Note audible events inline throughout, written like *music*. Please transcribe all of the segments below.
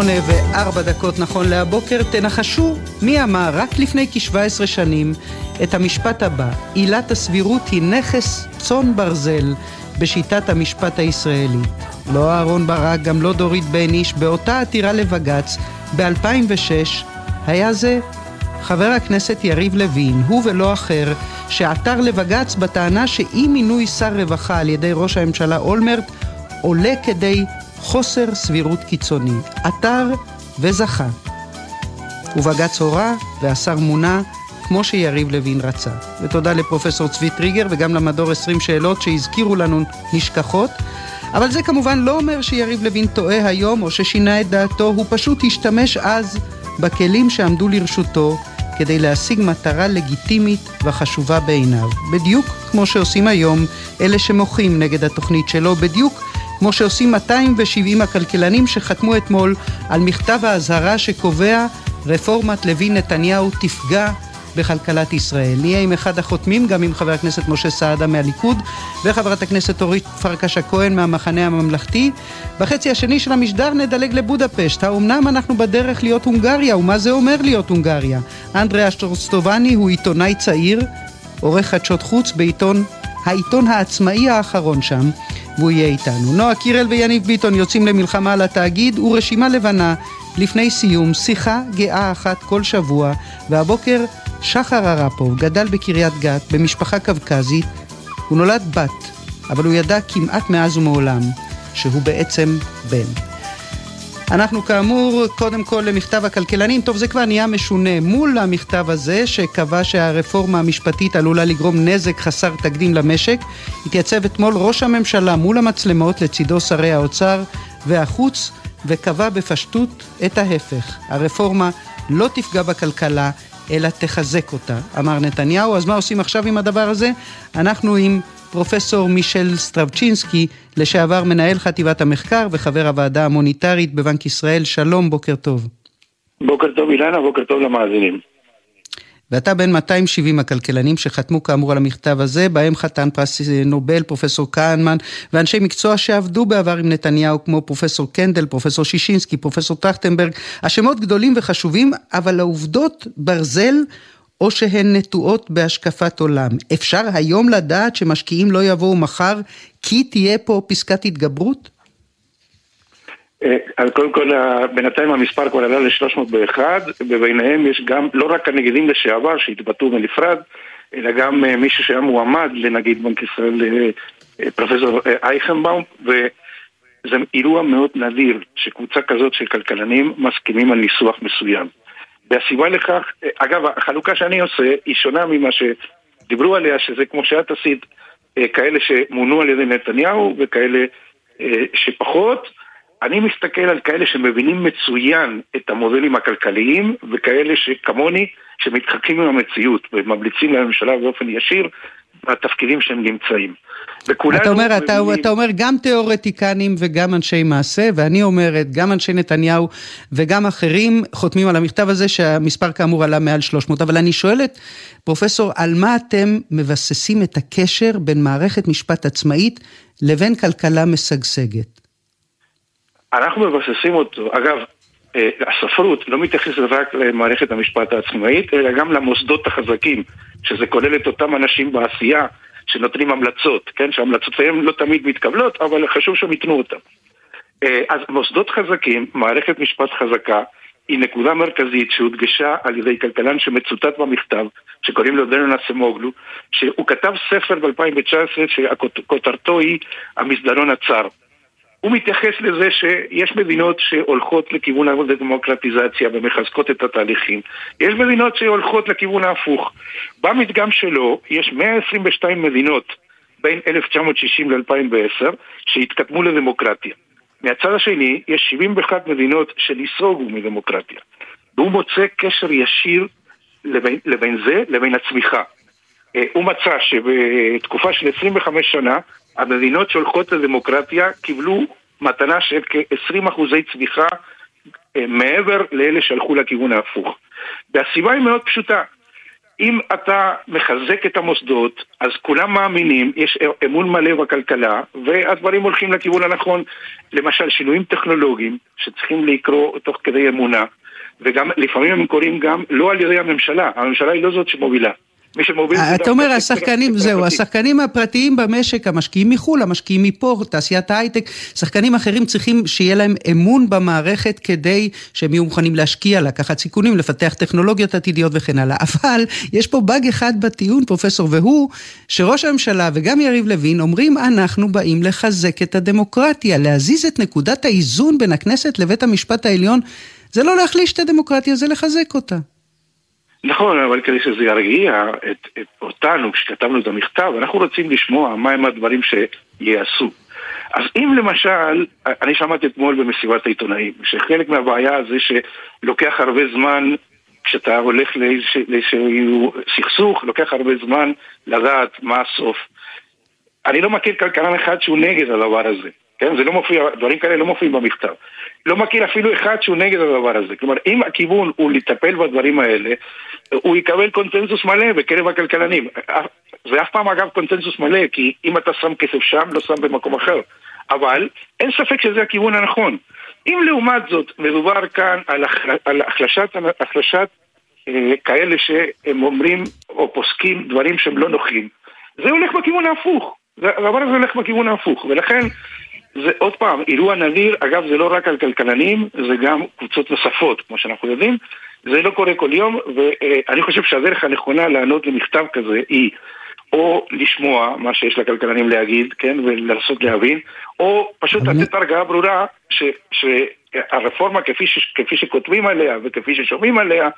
שמונה וארבע דקות נכון להבוקר, תנחשו מי אמר רק לפני כ-17 שנים את המשפט הבא: עילת הסבירות היא נכס צאן ברזל בשיטת המשפט הישראלית. לא אהרון ברק, גם לא דורית בייניש, באותה עתירה לבג"ץ ב-2006 היה זה חבר הכנסת יריב לוין, הוא ולא אחר, שעתר לבג"ץ בטענה שאי מינוי שר רווחה על ידי ראש הממשלה אולמרט עולה כדי חוסר סבירות קיצוני. עתר וזכה. ובג"ץ הורה והשר מונה כמו שיריב לוין רצה. ותודה לפרופסור צבי טריגר וגם למדור 20 שאלות שהזכירו לנו נשכחות. אבל זה כמובן לא אומר שיריב לוין טועה היום או ששינה את דעתו, הוא פשוט השתמש אז בכלים שעמדו לרשותו כדי להשיג מטרה לגיטימית וחשובה בעיניו. בדיוק כמו שעושים היום אלה שמוחים נגד התוכנית שלו, בדיוק כמו שעושים 270 הכלכלנים שחתמו אתמול על מכתב האזהרה שקובע רפורמת לוין נתניהו תפגע בכלכלת ישראל. נהיה עם אחד החותמים, גם עם חבר הכנסת משה סעדה מהליכוד וחברת הכנסת אורית פרקש הכהן מהמחנה הממלכתי. בחצי השני של המשדר נדלג לבודפשט. האומנם אנחנו בדרך להיות הונגריה, ומה זה אומר להיות הונגריה? אנדרי אשטרוסטובני הוא עיתונאי צעיר, עורך חדשות חוץ בעיתון, העיתון העצמאי האחרון שם. והוא יהיה איתנו. נועה קירל ויניב ביטון יוצאים למלחמה על התאגיד ורשימה לבנה לפני סיום, שיחה גאה אחת כל שבוע, והבוקר שחר הרפוב גדל בקריית גת במשפחה קווקזית, הוא נולד בת, אבל הוא ידע כמעט מאז ומעולם שהוא בעצם בן. אנחנו כאמור, קודם כל למכתב הכלכלנים, טוב זה כבר נהיה משונה. מול המכתב הזה, שקבע שהרפורמה המשפטית עלולה לגרום נזק חסר תקדים למשק, התייצב אתמול ראש הממשלה מול המצלמות לצידו שרי האוצר והחוץ, וקבע בפשטות את ההפך. הרפורמה לא תפגע בכלכלה, אלא תחזק אותה, אמר נתניהו. אז מה עושים עכשיו עם הדבר הזה? אנחנו עם פרופסור מישל סטרבצ'ינסקי, לשעבר מנהל חטיבת המחקר וחבר הוועדה המוניטרית בבנק ישראל. שלום, בוקר טוב. בוקר טוב אילנה, בוקר טוב למאזינים. ואתה בין 270 הכלכלנים שחתמו כאמור על המכתב הזה, בהם חתן פרס נובל, פרופסור כהנמן, ואנשי מקצוע שעבדו בעבר עם נתניהו, כמו פרופסור קנדל, פרופסור שישינסקי, פרופסור טרכטנברג. השמות גדולים וחשובים, אבל העובדות ברזל או שהן נטועות בהשקפת עולם. אפשר היום לדעת שמשקיעים לא יבואו מחר כי תהיה פה פסקת התגברות? אה, אז קודם כל, בינתיים המספר כבר עלה ל-301, וביניהם יש גם, לא רק הנגידים לשעבר שהתבטאו בנפרד, אלא גם אה, מישהו שהיה מועמד לנגיד בנק ישראל, אה, פרופסור אייכנבאום, וזה אירוע מאוד נדיר שקבוצה כזאת של כלכלנים מסכימים על ניסוח מסוים. והסיבה לכך, אגב, החלוקה שאני עושה היא שונה ממה שדיברו עליה, שזה כמו שאת עשית, כאלה שמונו על ידי נתניהו וכאלה שפחות. אני מסתכל על כאלה שמבינים מצוין את המודלים הכלכליים וכאלה שכמוני שמתחקים עם המציאות וממליצים לממשלה באופן ישיר בתפקידים שהם נמצאים. אתה אומר, אתה, אתה אומר גם תיאורטיקנים וגם אנשי מעשה, ואני אומרת, גם אנשי נתניהו וגם אחרים חותמים על המכתב הזה שהמספר כאמור עלה מעל 300. אבל אני שואלת, פרופסור, על מה אתם מבססים את הקשר בין מערכת משפט עצמאית לבין כלכלה משגשגת? אנחנו מבססים אותו, אגב, אה, הספרות לא מתייחסת רק למערכת המשפט העצמאית, אלא גם למוסדות החזקים, שזה כולל את אותם אנשים בעשייה שנותנים המלצות, כן? שהמלצותיהם לא תמיד מתקבלות, אבל חשוב שהם ייתנו אותן. אה, אז מוסדות חזקים, מערכת משפט חזקה, היא נקודה מרכזית שהודגשה על ידי כלכלן שמצוטט במכתב, שקוראים לו דנון אסמוגלו, שהוא כתב ספר ב-2019 שכותרתו היא המסדרון הצר. הוא מתייחס לזה שיש מדינות שהולכות לכיוון הדמוקרטיזציה ומחזקות את התהליכים. יש מדינות שהולכות לכיוון ההפוך. במדגם שלו יש 122 מדינות בין 1960 ל-2010 שהתקדמו לדמוקרטיה. מהצד השני, יש 71 מדינות שנסוגו מדמוקרטיה. והוא מוצא קשר ישיר לבין, לבין זה לבין הצמיחה. אה, הוא מצא שבתקופה של 25 שנה המדינות שהולכות לדמוקרטיה קיבלו מתנה של כ-20 אחוזי צמיחה אה, מעבר לאלה שהלכו לכיוון ההפוך. והסיבה היא מאוד פשוטה. אם אתה מחזק את המוסדות, אז כולם מאמינים, יש אמון מלא בכלכלה, והדברים הולכים לכיוון הנכון. למשל, שינויים טכנולוגיים שצריכים לקרוא תוך כדי אמונה, וגם לפעמים הם קורים גם לא על ידי הממשלה, הממשלה היא לא זאת שמובילה. מי שמוביל... אתה אומר, השחקנים, זהו, השחקנים הפרטיים במשק, המשקיעים מחו"ל, המשקיעים מפה, תעשיית ההייטק, שחקנים אחרים צריכים שיהיה להם אמון במערכת כדי שהם יהיו מוכנים להשקיע, לקחת סיכונים, לפתח טכנולוגיות עתידיות וכן הלאה. *laughs* אבל יש פה באג אחד בטיעון, פרופסור, והוא שראש הממשלה וגם יריב לוין אומרים, אנחנו באים לחזק את הדמוקרטיה, להזיז את נקודת האיזון בין הכנסת לבית המשפט העליון. זה לא להחליש את הדמוקרטיה, זה לחזק אותה. נכון, אבל כדי שזה ירגיע את, את אותנו כשכתבנו את המכתב, אנחנו רוצים לשמוע מהם הדברים שיעשו. אז אם למשל, אני שמעתי אתמול במסיבת העיתונאים, שחלק מהבעיה זה שלוקח הרבה זמן, כשאתה הולך לאיזשהו סכסוך, לוקח הרבה זמן לדעת מה הסוף. אני לא מכיר כלכלן אחד שהוא נגד הדבר הזה. כן? זה לא מופיע, דברים כאלה לא מופיעים במכתב. לא מכיר אפילו אחד שהוא נגד הדבר הזה. כלומר, אם הכיוון הוא לטפל בדברים האלה, הוא יקבל קונצנזוס מלא בקרב הכלכלנים. זה אף פעם אגב קונצנזוס מלא, כי אם אתה שם כסף שם, לא שם במקום אחר. אבל אין ספק שזה הכיוון הנכון. אם לעומת זאת מדובר כאן על, על החלשת, החלשת אה, כאלה שהם אומרים או פוסקים דברים שהם לא נוחים, זה הולך בכיוון ההפוך. הדבר הזה הולך בכיוון ההפוך, ולכן זה עוד פעם, אירוע נדיר, אגב זה לא רק על כלכלנים, זה גם קבוצות נוספות, כמו שאנחנו יודעים, זה לא קורה כל יום, ואני חושב שהדרך הנכונה לענות למכתב כזה היא או לשמוע מה שיש לכלכלנים להגיד, כן, ולנסות להבין, או פשוט לתת הרגעה ברורה ש, שהרפורמה כפי, ש, כפי שכותבים עליה וכפי ששומעים עליה,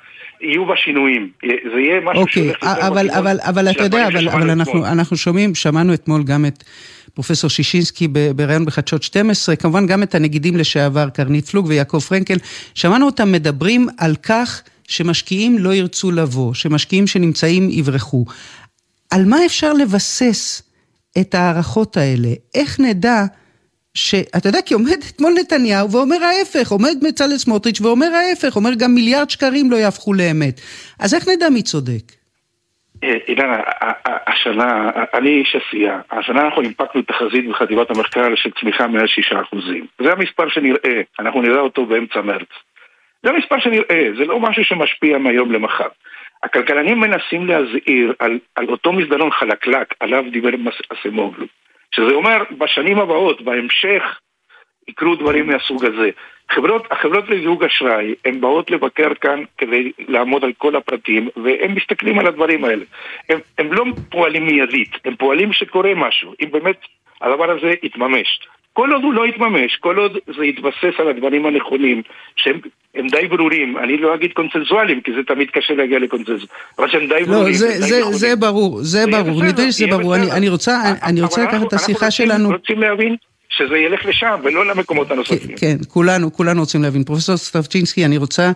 יהיו בה שינויים. זה יהיה משהו אוקיי, שהולך יותר אבל, אבל, אבל אתה יודע, אבל, אבל אנחנו, אנחנו שומעים, שמענו אתמול גם את... פרופסור שישינסקי בריאיון בחדשות 12, כמובן גם את הנגידים לשעבר, קרנית פלוג ויעקב פרנקל, שמענו אותם מדברים על כך שמשקיעים לא ירצו לבוא, שמשקיעים שנמצאים יברחו. על מה אפשר לבסס את ההערכות האלה? איך נדע שאתה יודע, כי עומד אתמול נתניהו ואומר ההפך, עומד בצלאל סמוטריץ' ואומר ההפך, אומר גם מיליארד שקרים לא יהפכו לאמת. אז איך נדע מי צודק? אה, אילנה, השנה, אני איש עשייה, השנה אנחנו הנפקנו תחזית בחטיבת המחקר של צמיחה מעל שישה אחוזים. זה המספר שנראה, אנחנו נראה אותו באמצע מרץ. זה המספר שנראה, זה לא משהו שמשפיע מהיום למחר. הכלכלנים מנסים להזהיר על, על אותו מסדרון חלקלק עליו דיבר אסמוגלו, שזה אומר בשנים הבאות, בהמשך, יקרו דברים מהסוג הזה. חברות, החברות לזיווג אשראי, הן באות לבקר כאן כדי לעמוד על כל הפרטים, והם מסתכלים על הדברים האלה. הם, הם לא פועלים מיידית, הם פועלים שקורה משהו, אם באמת הדבר הזה יתממש. כל עוד הוא לא יתממש, כל עוד זה יתבסס על הדברים הנכונים, שהם די ברורים, אני לא אגיד קונצנזואליים, כי זה תמיד קשה להגיע לקונצנזוס, אבל שהם די לא, ברורים. לא, זה, זה, זה ברור, זה ברור, נדמה לי שזה ברור, אני, אני רוצה, אני רוצה לקחת את השיחה שלנו. אנחנו רוצים להבין שזה ילך לשם ולא למקומות הנוספים. כן, כן, כולנו, כולנו רוצים להבין. פרופסור סטרבצ'ינסקי, אני רוצה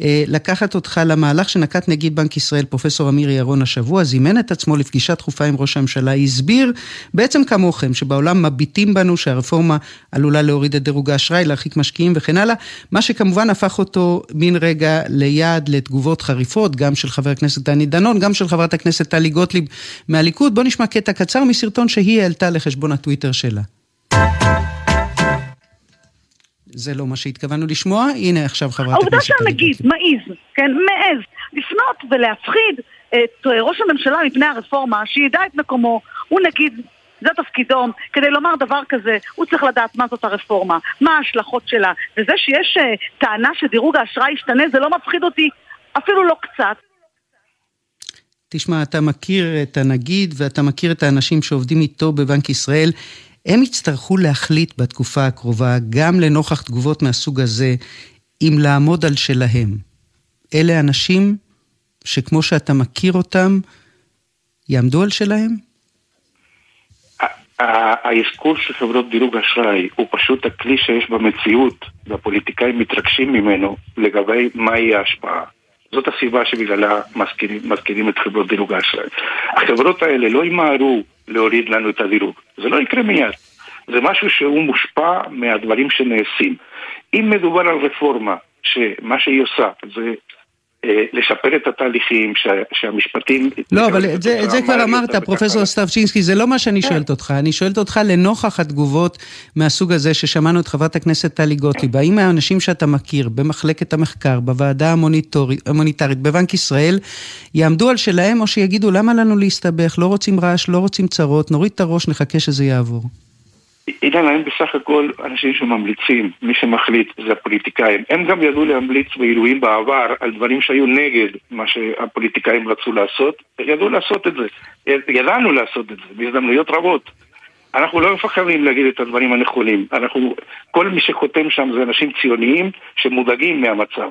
אה, לקחת אותך למהלך שנקט נגיד בנק ישראל, פרופסור אמיר ירון השבוע, זימן את עצמו לפגישה דחופה עם ראש הממשלה, הסביר בעצם כמוכם, שבעולם מביטים בנו שהרפורמה עלולה להוריד את דירוג האשראי, להרחיק משקיעים וכן הלאה, מה שכמובן הפך אותו מן רגע ליעד לתגובות חריפות, גם של חבר הכנסת דני דנון, גם של חברת הכנסת טלי גוטליב מהליכוד. בוא נשמע קטע קצר מסרטון שהיא העלתה לחשבון הטוויטר שלה. זה לא מה שהתכוונו לשמוע, הנה עכשיו חברת הכנסת. העובדה שהנגיד מעז, כן, מעז, לפנות ולהפחיד את ראש הממשלה מפני הרפורמה, שידע את מקומו, הוא נגיד, זה תפקידו, כדי לומר דבר כזה, הוא צריך לדעת מה זאת הרפורמה, מה ההשלכות שלה, וזה שיש uh, טענה שדירוג האשראי ישתנה, זה לא מפחיד אותי אפילו לא קצת. תשמע, אתה מכיר את הנגיד ואתה מכיר את האנשים שעובדים איתו בבנק ישראל. הם יצטרכו להחליט בתקופה הקרובה, גם לנוכח תגובות מהסוג הזה, אם לעמוד על שלהם. אלה אנשים שכמו שאתה מכיר אותם, יעמדו על שלהם? האזכור של חברות דירוג אשראי הוא פשוט הכלי שיש במציאות, והפוליטיקאים מתרגשים ממנו לגבי מהי ההשפעה. זאת הסיבה שבגללה מזכירים, את חברות דירוג האשראי. החברות האלה לא ימהרו להוריד לנו את הדירוג, זה לא יקרה מיד. זה משהו שהוא מושפע מהדברים שנעשים. אם מדובר על רפורמה, שמה שהיא עושה זה לשפר את התהליכים, שה, שהמשפטים... לא, אבל את זה, את זה כבר אמרת, פרופסור סטבצ'ינסקי, זה לא מה שאני כן. שואלת אותך. אני שואלת אותך לנוכח התגובות מהסוג הזה ששמענו את חברת הכנסת טלי גוטליב. האם האנשים שאתה מכיר במחלקת המחקר, בוועדה המוניטרית, בבנק ישראל, יעמדו על שלהם או שיגידו למה לנו להסתבך, לא רוצים רעש, לא רוצים צרות, נוריד את הראש, נחכה שזה יעבור. אילן, הם בסך הכל אנשים שממליצים, מי שמחליט זה הפוליטיקאים. הם גם ידעו להמליץ באירועים בעבר על דברים שהיו נגד מה שהפוליטיקאים רצו לעשות, ידעו לעשות את זה. ידענו לעשות את זה בהזדמנויות רבות. אנחנו לא מפחדים להגיד את הדברים הנכונים. אנחנו, כל מי שחותם שם זה אנשים ציוניים שמודאגים מהמצב.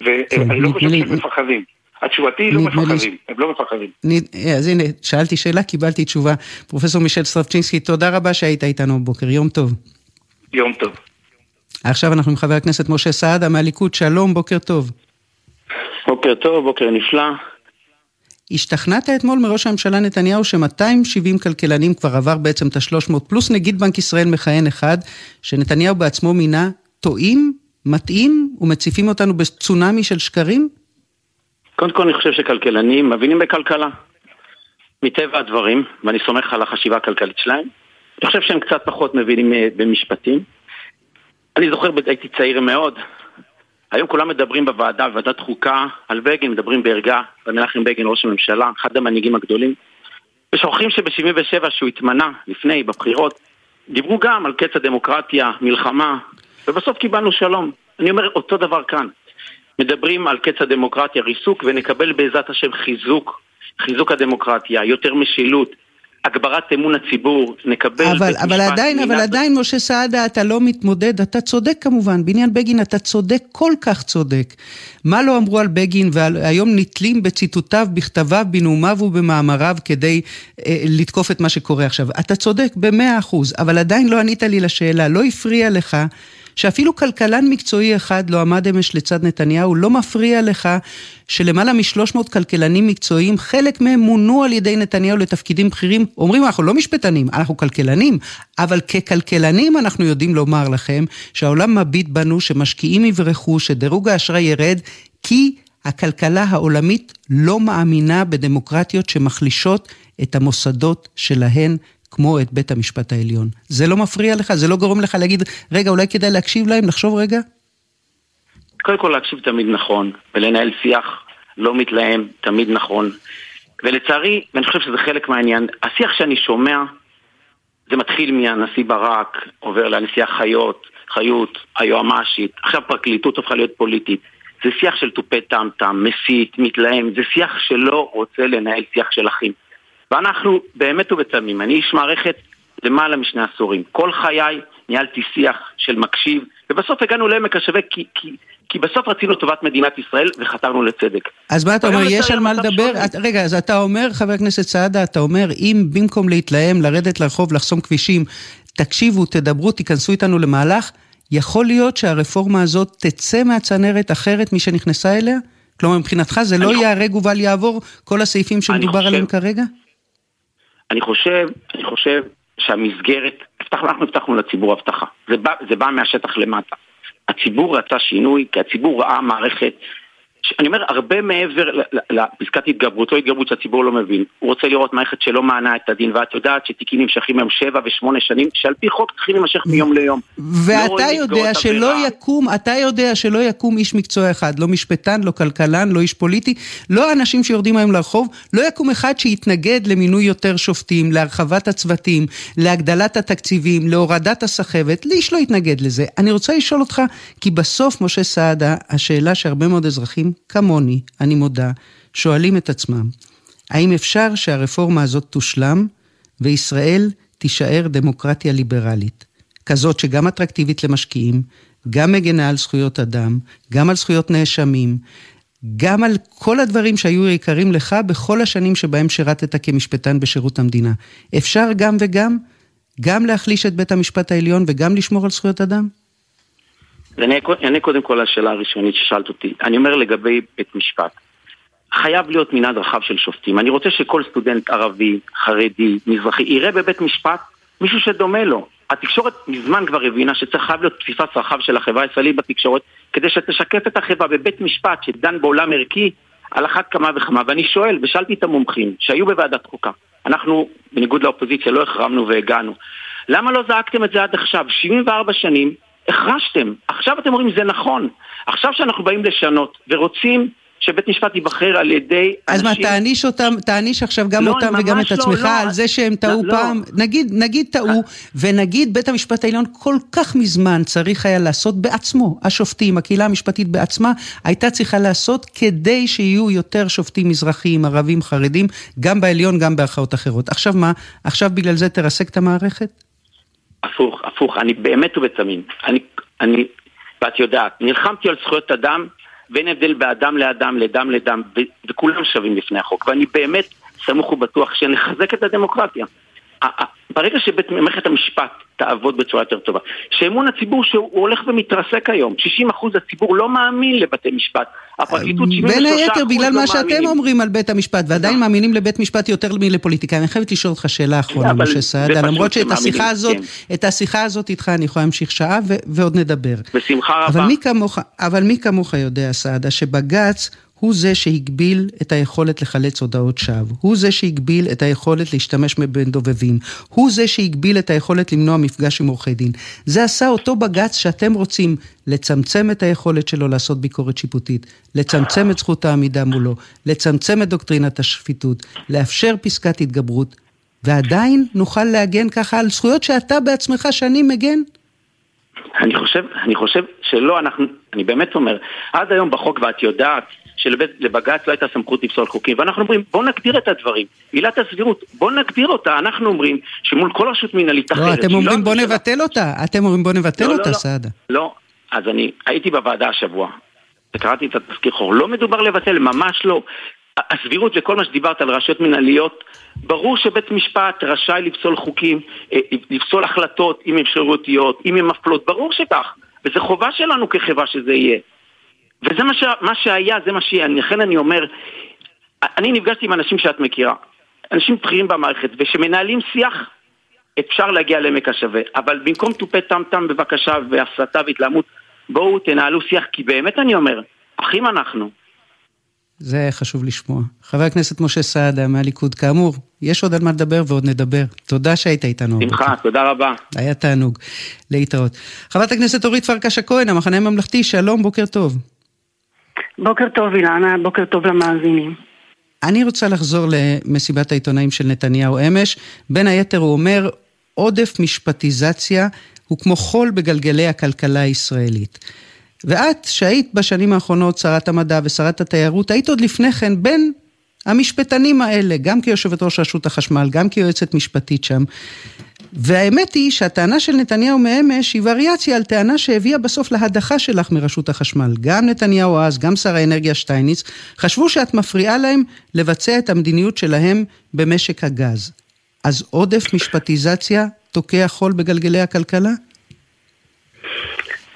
ואני לא חושב שהם מפחדים. התשובתי היא לא מפחדים, הם לא מפחדים. אז הנה, שאלתי שאלה, קיבלתי תשובה. פרופסור מישל סטרפצ'ינסקי, תודה רבה שהיית איתנו בבוקר, יום טוב. יום טוב. עכשיו אנחנו עם חבר הכנסת משה סעדה מהליכוד, שלום, בוקר טוב. בוקר טוב, בוקר נפלא. השתכנעת אתמול מראש הממשלה נתניהו ש-270 כלכלנים כבר עבר בעצם את ה-300, פלוס נגיד בנק ישראל מכהן אחד, שנתניהו בעצמו מינה, טועים, מטעים ומציפים אותנו בצונאמי של שקרים? קודם כל אני חושב שכלכלנים מבינים בכלכלה. מטבע הדברים, ואני סומך על החשיבה הכלכלית שלהם. אני חושב שהם קצת פחות מבינים אה, במשפטים. אני זוכר, הייתי צעיר מאוד, היום כולם מדברים בוועדה, בוועדת חוקה, על בגין, מדברים בערגה, על מנחם בגין, ראש הממשלה, אחד המנהיגים הגדולים. ושוכחים שב-77' שהוא התמנה, לפני, בבחירות, דיברו גם על קץ הדמוקרטיה, מלחמה, ובסוף קיבלנו שלום. אני אומר אותו דבר כאן. מדברים על קץ הדמוקרטיה, ריסוק, ונקבל בעזרת השם חיזוק, חיזוק הדמוקרטיה, יותר משילות. הגברת אמון הציבור, נקבל אבל, אבל. עדיין, אבל עדיין, משה סעדה, אתה לא מתמודד, אתה צודק כמובן, בעניין בגין אתה צודק, כל כך צודק. מה לא אמרו על בגין, והיום נתלים בציטוטיו, בכתביו, בנאומיו ובמאמריו כדי אה, לתקוף את מה שקורה עכשיו. אתה צודק במאה אחוז, אבל עדיין לא ענית לי לשאלה, לא הפריע לך שאפילו כלכלן מקצועי אחד לא עמד אמש לצד נתניהו, לא מפריע לך שלמעלה מ-300 כלכלנים מקצועיים, חלק מהם מונו על ידי נתניהו לתפקידים בכירים, אומרים אנחנו לא משפטנים, אנחנו כלכלנים, אבל ככלכלנים אנחנו יודעים לומר לכם שהעולם מביט בנו, שמשקיעים יברחו, שדירוג האשראי ירד, כי הכלכלה העולמית לא מאמינה בדמוקרטיות שמחלישות את המוסדות שלהן כמו את בית המשפט העליון. זה לא מפריע לך? זה לא גורם לך להגיד, רגע, אולי כדאי להקשיב להם, לחשוב רגע? קודם כל להקשיב תמיד נכון, ולנהל שיח לא מתלהם, תמיד נכון. ולצערי, ואני חושב שזה חלק מהעניין, השיח שאני שומע, זה מתחיל מהנשיא ברק, עובר לנשיאה חיות, חיות, היועמ"שית, עכשיו פרקליטות הפכה להיות פוליטית. זה שיח של תופי טם-טם, מסית, מתלהם, זה שיח שלא רוצה לנהל שיח של אחים. ואנחנו באמת ובתמים, אני איש מערכת למעלה משני עשורים. כל חיי ניהלתי שיח של מקשיב, ובסוף הגענו לעמק השווה כי, כי, כי בסוף רצינו טובת מדינת ישראל וחתרנו לצדק. אז מה אתה אומר, יש על מה לדבר? את, רגע, אז אתה אומר, חבר הכנסת סעדה, אתה אומר, אם במקום להתלהם, לרדת לרחוב, לחסום כבישים, תקשיבו, תדברו, תיכנסו איתנו למהלך, יכול להיות שהרפורמה הזאת תצא מהצנרת אחרת משנכנסה אליה? כלומר, מבחינתך זה לא ייהרג ובל יעבור כל הסעיפים שמדובר עליהם כרגע? אני חושב, אני חושב שהמסגרת, אנחנו הבטחנו לציבור הבטחה. זה בא, זה בא מהשטח למטה. הציבור רצה שינוי, כי הציבור ראה מערכת אני אומר, הרבה מעבר לפסקת התגברות, לא התגברות שהציבור לא מבין. הוא רוצה לראות מערכת שלא מענה את הדין, ואת יודעת שתיקים נמשכים היום שבע ושמונה שנים, שעל פי חוק צריכים להימשך מיום ליום. ואתה לא יודע שלא יקום, אתה יודע שלא יקום איש מקצוע אחד, לא משפטן, לא כלכלן, לא איש פוליטי, לא אנשים שיורדים היום לרחוב, לא יקום אחד שיתנגד למינוי יותר שופטים, להרחבת הצוותים, להגדלת התקציבים, להורדת הסחבת, לאיש לא יתנגד לזה. אני רוצה לשאול אותך, כי בסוף, משה סעדה, השאלה שהרבה מאוד אזרחים כמוני, אני מודה, שואלים את עצמם, האם אפשר שהרפורמה הזאת תושלם וישראל תישאר דמוקרטיה ליברלית, כזאת שגם אטרקטיבית למשקיעים, גם מגנה על זכויות אדם, גם על זכויות נאשמים, גם על כל הדברים שהיו יקרים לך בכל השנים שבהם שירתת כמשפטן בשירות המדינה. אפשר גם וגם? גם להחליש את בית המשפט העליון וגם לשמור על זכויות אדם? אני אענה קודם כל לשאלה הראשונית ששאלת אותי. אני אומר לגבי בית משפט. חייב להיות מנעד רחב של שופטים. אני רוצה שכל סטודנט ערבי, חרדי, מזרחי, יראה בבית משפט מישהו שדומה לו. התקשורת מזמן כבר הבינה שצריך להיות פסיפס רחב של החברה הישראלית בתקשורת כדי שתשקף את החברה בבית משפט שדן בעולם ערכי על אחת כמה וכמה ואני שואל ושאלתי את המומחים שהיו בוועדת חוקה אנחנו בניגוד לאופוזיציה לא החרמנו והגענו למה לא זעקתם את זה עד עכשיו? 74 שנים החרשתם עכשיו אתם אומרים זה נכון עכשיו שאנחנו באים לשנות ורוצים שבית משפט ייבחר על ידי אז אנשים... מה, תעניש אותם, תעניש עכשיו גם לא, אותם וגם את לא, עצמך לא. על זה שהם טעו לא. פעם? נגיד, נגיד טעו, ונגיד בית המשפט העליון כל כך מזמן צריך היה לעשות בעצמו, השופטים, הקהילה המשפטית בעצמה, הייתה צריכה לעשות כדי שיהיו יותר שופטים מזרחיים, ערבים, חרדים, גם בעליון, גם בערכאות אחרות. עכשיו מה, עכשיו בגלל זה תרסק את המערכת? הפוך, הפוך, אני באמת ובתמים. אני, אני, ואת יודעת, נלחמתי על זכויות אדם, ואין הבדל באדם לאדם, לדם לדם, וכולם שווים בפני החוק. ואני באמת סמוך ובטוח שנחזק את הדמוקרטיה. ברגע שמערכת המשפט תעבוד בצורה יותר טובה, שאמון הציבור שהוא הולך ומתרסק היום, 60% הציבור לא מאמין לבתי משפט, הפרקליטות 73% בין היתר בגלל לא מה שאתם מאמינים. אומרים על בית המשפט, ועדיין לא. מאמינים לבית משפט יותר מלפוליטיקאים. אני חייבת לשאול אותך שאלה אחרונה, משה סעדה, למרות שאת השיחה הזאת, כן. את השיחה הזאת איתך אני יכולה להמשיך שעה ועוד נדבר. בשמחה רבה. אבל מי כמוך יודע, סעדה, שבג"ץ הוא זה שהגביל את היכולת לחלץ הודעות שווא. הוא זה שהגביל את היכולת להשתמש בבין דובבים. הוא זה שהגביל את היכולת למנוע מפגש עם עורכי דין. זה עשה אותו בג"ץ שאתם רוצים לצמצם את היכולת שלו לעשות ביקורת שיפוטית, לצמצם את זכות העמידה מולו, לצמצם את דוקטרינת השפיטות, לאפשר פסקת התגברות, ועדיין נוכל להגן ככה על זכויות שאתה בעצמך שנים מגן? אני חושב, אני חושב שלא, אנחנו, אני באמת אומר, עד היום בחוק, ואת יודעת, שלבג"ץ לא הייתה סמכות לפסול חוקים, ואנחנו אומרים, בואו נגדיר את הדברים. עילת הסבירות, בואו נגדיר אותה. אנחנו אומרים שמול כל רשות מנהלית אחרת... לא, אתם אומרים בוא הממשלה- נבטל אותה, אתם אומרים בוא נבטל לא, לא, אותה, לא. סעדה. לא, אז אני הייתי בוועדה השבוע, וקראתי את התזכיר חור, לא מדובר לבטל, ממש לא. הסבירות וכל מה שדיברת על רשויות מנהליות, ברור שבית משפט רשאי לפסול חוקים, אה, לפסול החלטות אם הן שרירותיות, אם הן מפלות, ברור שכך, וזו חובה שלנו כחברה שזה יהיה. וזה מה, ש... מה שהיה, זה מה שיהיה, לכן אני אומר, אני נפגשתי עם אנשים שאת מכירה, אנשים בכירים במערכת, ושמנהלים שיח, אפשר להגיע לעמק השווה, אבל במקום תופי טם-טם בבקשה והסתה והתלהמות, בואו תנהלו שיח, כי באמת אני אומר, אחים אנחנו. זה חשוב לשמוע. חבר הכנסת משה סעדה מהליכוד, כאמור, יש עוד על מה לדבר ועוד נדבר. תודה שהיית איתנו. שמחה. תודה רבה. היה תענוג. להתראות. חברת הכנסת אורית פרקש הכהן, המחנה הממלכתי, שלום, בוקר טוב. בוקר טוב אילנה, בוקר טוב למאזינים. אני רוצה לחזור למסיבת העיתונאים של נתניהו אמש. בין היתר הוא אומר, עודף משפטיזציה הוא כמו חול בגלגלי הכלכלה הישראלית. ואת, שהיית בשנים האחרונות שרת המדע ושרת התיירות, היית עוד לפני כן בין המשפטנים האלה, גם כיושבת ראש רשות החשמל, גם כיועצת משפטית שם. והאמת היא שהטענה של נתניהו מאמש היא וריאציה על טענה שהביאה בסוף להדחה שלך מרשות החשמל. גם נתניהו אז, גם שר האנרגיה שטייניץ, חשבו שאת מפריעה להם לבצע את המדיניות שלהם במשק הגז. אז עודף משפטיזציה תוקע חול בגלגלי הכלכלה?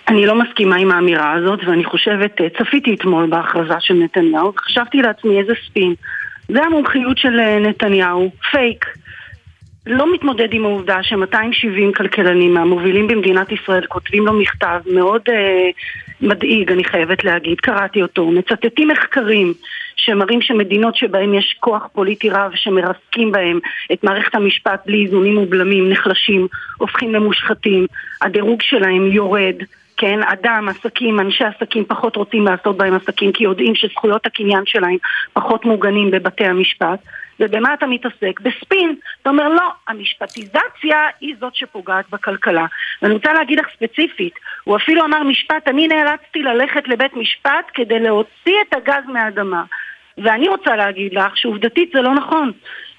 אני לא מסכימה עם האמירה הזאת, ואני חושבת, אה, צפיתי אתמול בהכרזה של נתניהו, וחשבתי לעצמי איזה ספין. זה המומחיות של אה, נתניהו, פייק. לא מתמודד עם העובדה ש-270 כלכלנים מהמובילים במדינת ישראל כותבים לו מכתב מאוד אה, מדאיג, אני חייבת להגיד, קראתי אותו, מצטטים מחקרים שמראים שמדינות שבהן יש כוח פוליטי רב שמרסקים בהם את מערכת המשפט בלי איזונים ובלמים, נחלשים, הופכים למושחתים, הדירוג שלהם יורד, כן, אדם, עסקים, אנשי עסקים פחות רוצים לעשות בהם עסקים כי יודעים שזכויות הקניין שלהם פחות מוגנים בבתי המשפט ובמה אתה מתעסק? בספין. אתה אומר לא, המשפטיזציה היא זאת שפוגעת בכלכלה. ואני רוצה להגיד לך ספציפית, הוא אפילו אמר משפט, אני נאלצתי ללכת לבית משפט כדי להוציא את הגז מהאדמה. ואני רוצה להגיד לך שעובדתית זה לא נכון.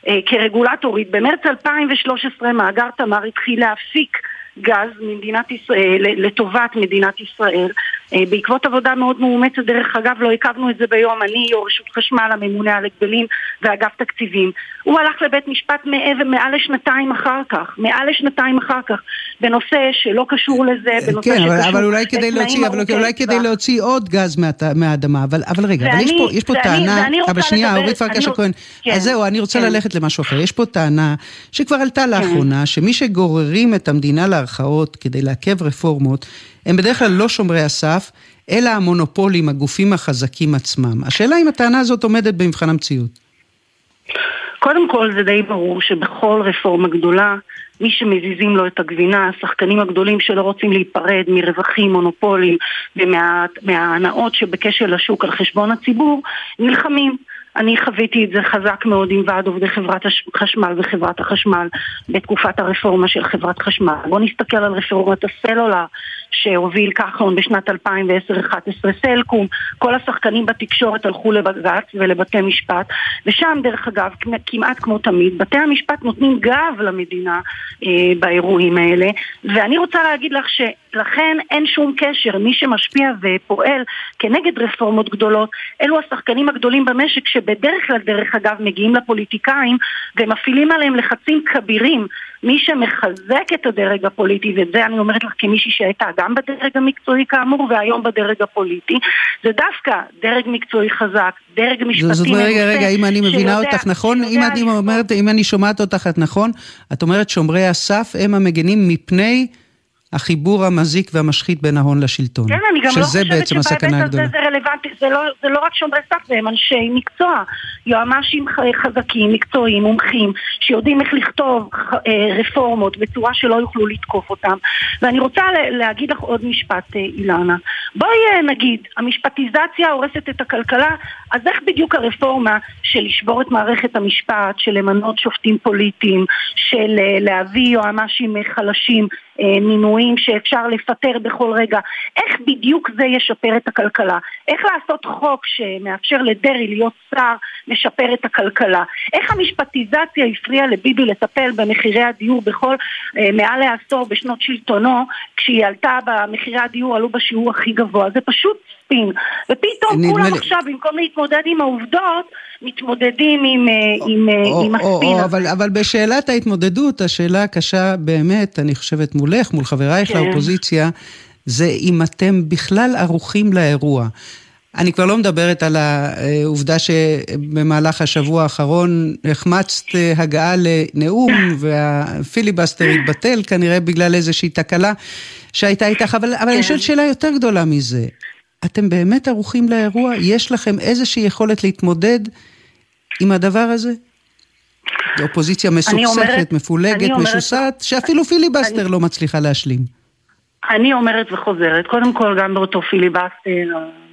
אה, כרגולטורית, במרץ 2013 מאגר תמר התחיל להפיק גז ממדינת ישראל, לטובת מדינת ישראל. אה, בעקבות עבודה מאוד מאומצת, דרך אגב, לא עיכבנו את זה ביום, אני, יו"ר רשות חשמל, הממונה על הגבלים ואגף תקציבים. הוא הלך לבית משפט מעבר, מעל לשנתיים אחר כך, מעל לשנתיים אחר כך, בנושא שלא קשור לזה, בנושא כן, שקשור אבל, אבל אולי כדי להוציא, אבל אולי כדי להוציא עוד גז מה, מהאדמה, אבל, אבל רגע, ואני, אבל יש פה, יש פה ואני, טענה, אבל שנייה, אורית פרקש הכהן, כן, אז זהו, אני רוצה כן. ללכת למשהו אחר. יש פה טענה שכבר עלתה כן. לאחרונה, כן. שמי שגוררים את המדינה לערכאות כדי לעכב רפורמות, הם בדרך כלל לא שומרי הסף, אלא המונופולים, הגופים החזקים עצמם. השאלה אם הטענה הזאת עומדת במבחן המציאות. קודם כל זה די ברור שבכל רפורמה גדולה מי שמזיזים לו את הגבינה, השחקנים הגדולים שלא רוצים להיפרד מרווחים, מונופולים ומההנאות שבקשר לשוק על חשבון הציבור, נלחמים. אני חוויתי את זה חזק מאוד עם ועד עובדי חברת חשמל וחברת החשמל בתקופת הרפורמה של חברת חשמל. בואו נסתכל על רפורמת הסלולר שהוביל כחלון בשנת 2010-2011, סלקום, כל השחקנים בתקשורת הלכו לבג"ץ ולבתי משפט, ושם דרך אגב, כמעט כמו תמיד, בתי המשפט נותנים גב למדינה אה, באירועים האלה, ואני רוצה להגיד לך שלכן אין שום קשר, מי שמשפיע ופועל כנגד רפורמות גדולות, אלו השחקנים הגדולים במשק שבדרך כלל, דרך אגב, מגיעים לפוליטיקאים ומפעילים עליהם לחצים כבירים. מי שמחזק את הדרג הפוליטי, ואת זה אני אומרת לך כמישהי שהייתה גם בדרג המקצועי כאמור, והיום בדרג הפוליטי, זה דווקא דרג מקצועי חזק, דרג משפטי מנוסה. זאת אומרת, רגע, רגע, אם אני מבינה אותך נכון, אם אני אומרת, אם אני שומעת אותך את נכון, את אומרת שומרי הסף הם המגנים מפני... החיבור המזיק והמשחית בין ההון לשלטון. כן, אני גם לא חושבת שבהיבט הזה זה רלוונטי, זה לא, זה לא רק שומרי סף, זה הם אנשי מקצוע, יועמ"שים חזקים, מקצועיים, מומחים, שיודעים איך לכתוב אה, רפורמות בצורה שלא יוכלו לתקוף אותם. ואני רוצה להגיד לך עוד משפט, אה, אילנה. בואי אה, נגיד, המשפטיזציה הורסת את הכלכלה, אז איך בדיוק הרפורמה של לשבור את מערכת המשפט, של למנות שופטים פוליטיים, של להביא יועמ"שים חלשים, מינויים שאפשר לפטר בכל רגע, איך בדיוק זה ישפר את הכלכלה? איך לעשות חוק שמאפשר לדרעי להיות שר משפר את הכלכלה? איך המשפטיזציה הפריעה לביבי לטפל במחירי הדיור בכל, אה, מעל לעשור בשנות שלטונו, כשהיא עלתה במחירי הדיור עלו בשיעור הכי גבוה? זה פשוט ספין. ופתאום כולם לי... עכשיו, במקום להתמודד עם העובדות, מתמודדים עם, אה, או, עם, אה, או, עם או, הספין. או, אבל, אבל בשאלת ההתמודדות, השאלה הקשה באמת, אני חושבת מולך, מול חברייך כן. לאופוזיציה, זה אם אתם בכלל ערוכים לאירוע. אני כבר לא מדברת על העובדה שבמהלך השבוע האחרון החמצת הגעה לנאום *laughs* והפיליבסטר התבטל כנראה בגלל איזושהי תקלה שהייתה איתך, אבל, אבל אני שואלת כן. שאלה יותר גדולה מזה. אתם באמת ערוכים לאירוע? יש לכם איזושהי יכולת להתמודד עם הדבר הזה? אופוזיציה מסוכסכת, מפולגת, משוסעת, שאפילו פיליבסטר אני... לא מצליחה להשלים. אני אומרת וחוזרת, קודם כל גם באותו פיליבסטר,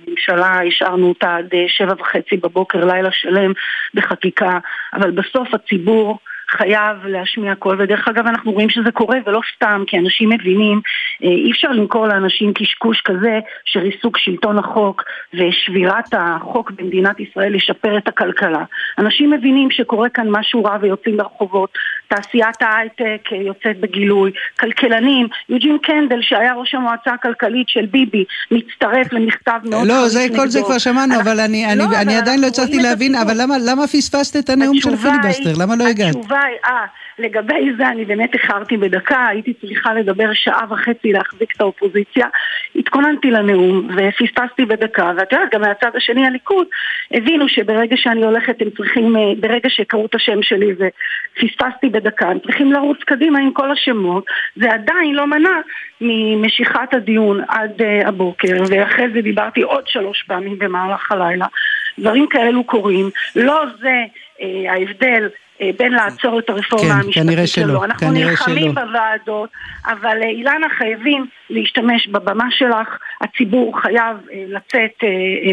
הממשלה השארנו אותה עד אה, שבע וחצי בבוקר, לילה שלם בחקיקה, אבל בסוף הציבור חייב להשמיע קול, ודרך אגב אנחנו רואים שזה קורה ולא סתם, כי אנשים מבינים, אה, אי אפשר למכור לאנשים קשקוש כזה שריסוק שלטון החוק ושבירת החוק במדינת ישראל לשפר את הכלכלה. אנשים מבינים שקורה כאן משהו רע ויוצאים לרחובות, תעשיית ההייטק אה, יוצאת בגילוי, כלכלנים, יוג'ין קנדל שהיה ראש המועצה הכלכלית של ביבי, מצטרף למכתב מאוד לא, זה, כל זה כבר שמענו, אבל אני, לא, אני, אבל אני עדיין לא הצלחתי להבין, אבל למה, למה פספסת את הנאום של פיליבסטר? למה לא הגעת? התשובה היא, אה, לגבי זה אני באמת איחרתי בדקה, הייתי צריכה לדבר שעה וחצי להחזיק את האופוזיציה. התכוננתי לנאום ופספסתי בדקה, ואת יודעת, גם מהצד השני הליכוד הבינו שברגע שאני הולכת הם צריכים, אה, ברגע שקראו את השם שלי ופספסתי בדקה, הם צריכים לרוץ קדימה עם כל השמות, זה עדיין לא מנע ממשיכת הדיון עד uh, הבוקר, ואחרי זה דיברתי עוד שלוש פעמים במהלך הלילה. דברים כאלו קורים, לא זה uh, ההבדל אה, בין לעצור את הרפורמה כן, המשפטית שלו. אנחנו נלחמים שלא. בוועדות, אבל אילנה חייבים להשתמש בבמה שלך, הציבור חייב לצאת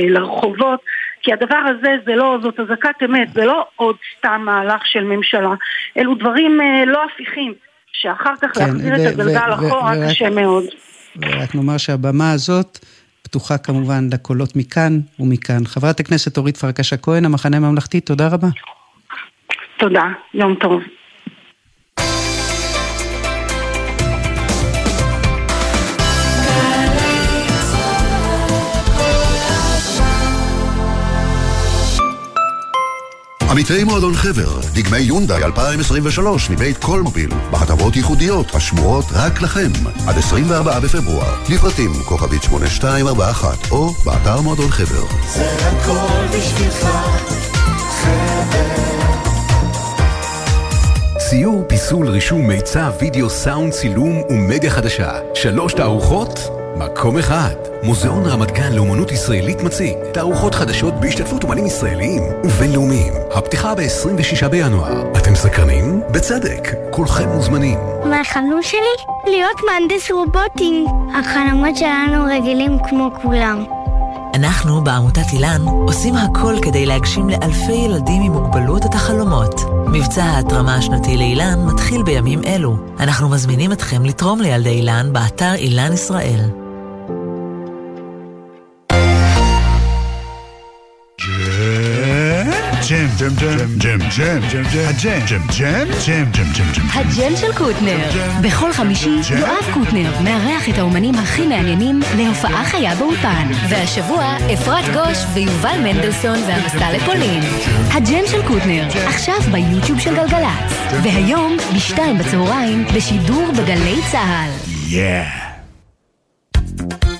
לרחובות. כי הדבר הזה זה לא, זאת אזעקת אמת, זה לא עוד סתם מהלך של ממשלה, אלו דברים לא הפיכים, שאחר כך כן, להחזיר את הגלגל אחורה קשה מאוד. ורק נאמר שהבמה הזאת פתוחה כמובן לקולות מכאן ומכאן. חברת הכנסת אורית פרקש הכהן, המחנה הממלכתי, תודה רבה. תודה, יום טוב. עמיתי מועדון חבר, דגמי יונדאי 2023 מבית קולמוביל, בהטבות ייחודיות השמורות רק לכם, עד 24 בפברואר. לפרטים כוכבית 8241 או באתר מועדון חבר. זה הכל בשבילך, חבר. ציור, פיסול, רישום, מיצע, וידאו, סאונד, צילום ומדיה חדשה. שלוש תערוכות? מקום אחד. מוזיאון רמת גן לאומנות ישראלית מציג תערוכות חדשות בהשתתפות אומנים ישראליים ובינלאומיים. הפתיחה ב-26 בינואר. אתם סקרנים? בצדק, כולכם מוזמנים. מה החלום שלי? להיות מהנדס רובוטים. החלומות שלנו רגילים כמו כולם. אנחנו בעמותת אילן עושים הכל כדי להגשים לאלפי ילדים עם מוגבלות את החלומות. מבצע ההתרמה השנתי לאילן מתחיל בימים אלו. אנחנו מזמינים אתכם לתרום לילדי אילן באתר אילן ישראל. ג'ם, ג'ם, ג'ם, ג'ם, ג'ם, ג'ם, ג'ם, הג'ם, ג'ם, ג'ם, ג'ם, ג'ם, ג'ם, ג'ם. הג'ם של קוטנר. בכל חמישי יואב קוטנר מארח את האומנים הכי מעניינים להופעה חיה באולפן. והשבוע אפרת גוש ויובל מנדלסון והמסע לפולין. הג'ם של קוטנר, עכשיו ביוטיוב של גלגלצ. והיום, בשתיים בצהריים, בשידור בגלי צה"ל. Yeah.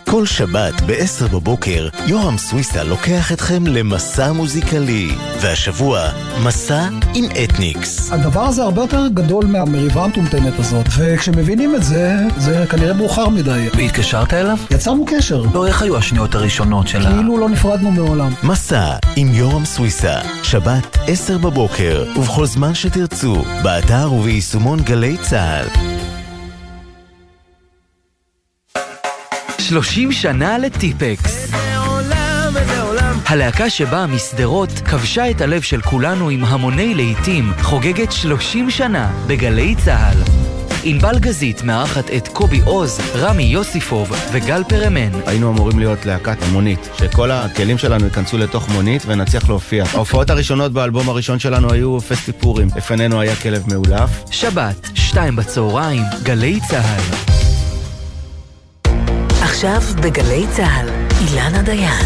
כל שבת ב-10 בבוקר, יורם סוויסה לוקח אתכם למסע מוזיקלי. והשבוע, מסע עם אתניקס. הדבר הזה הרבה יותר גדול מהמריבה המטומטמת הזאת, וכשמבינים את זה, זה כנראה מאוחר מדי. והתקשרת אליו? יצרנו קשר. לא, איך היו השניות הראשונות שלה? כאילו לא נפרדנו מעולם. מסע עם יורם סוויסה, שבת 10 בבוקר, ובכל זמן שתרצו, באתר וביישומון גלי צה"ל. 30 שנה לטיפקס. הלהקה שבאה משדרות כבשה את הלב של כולנו עם המוני להיטים, חוגגת 30 שנה בגלי צה"ל. ענבל גזית מארחת את קובי עוז, רמי יוסיפוב וגל פרמן. היינו אמורים להיות להקת מונית, שכל הכלים שלנו ייכנסו לתוך מונית ונצליח להופיע. ההופעות הראשונות באלבום הראשון שלנו היו פסטיפורים. לפנינו היה כלב מאולף. שבת, שתיים בצהריים, גלי צה"ל. עכשיו בגלי צה"ל, אילנה דיין.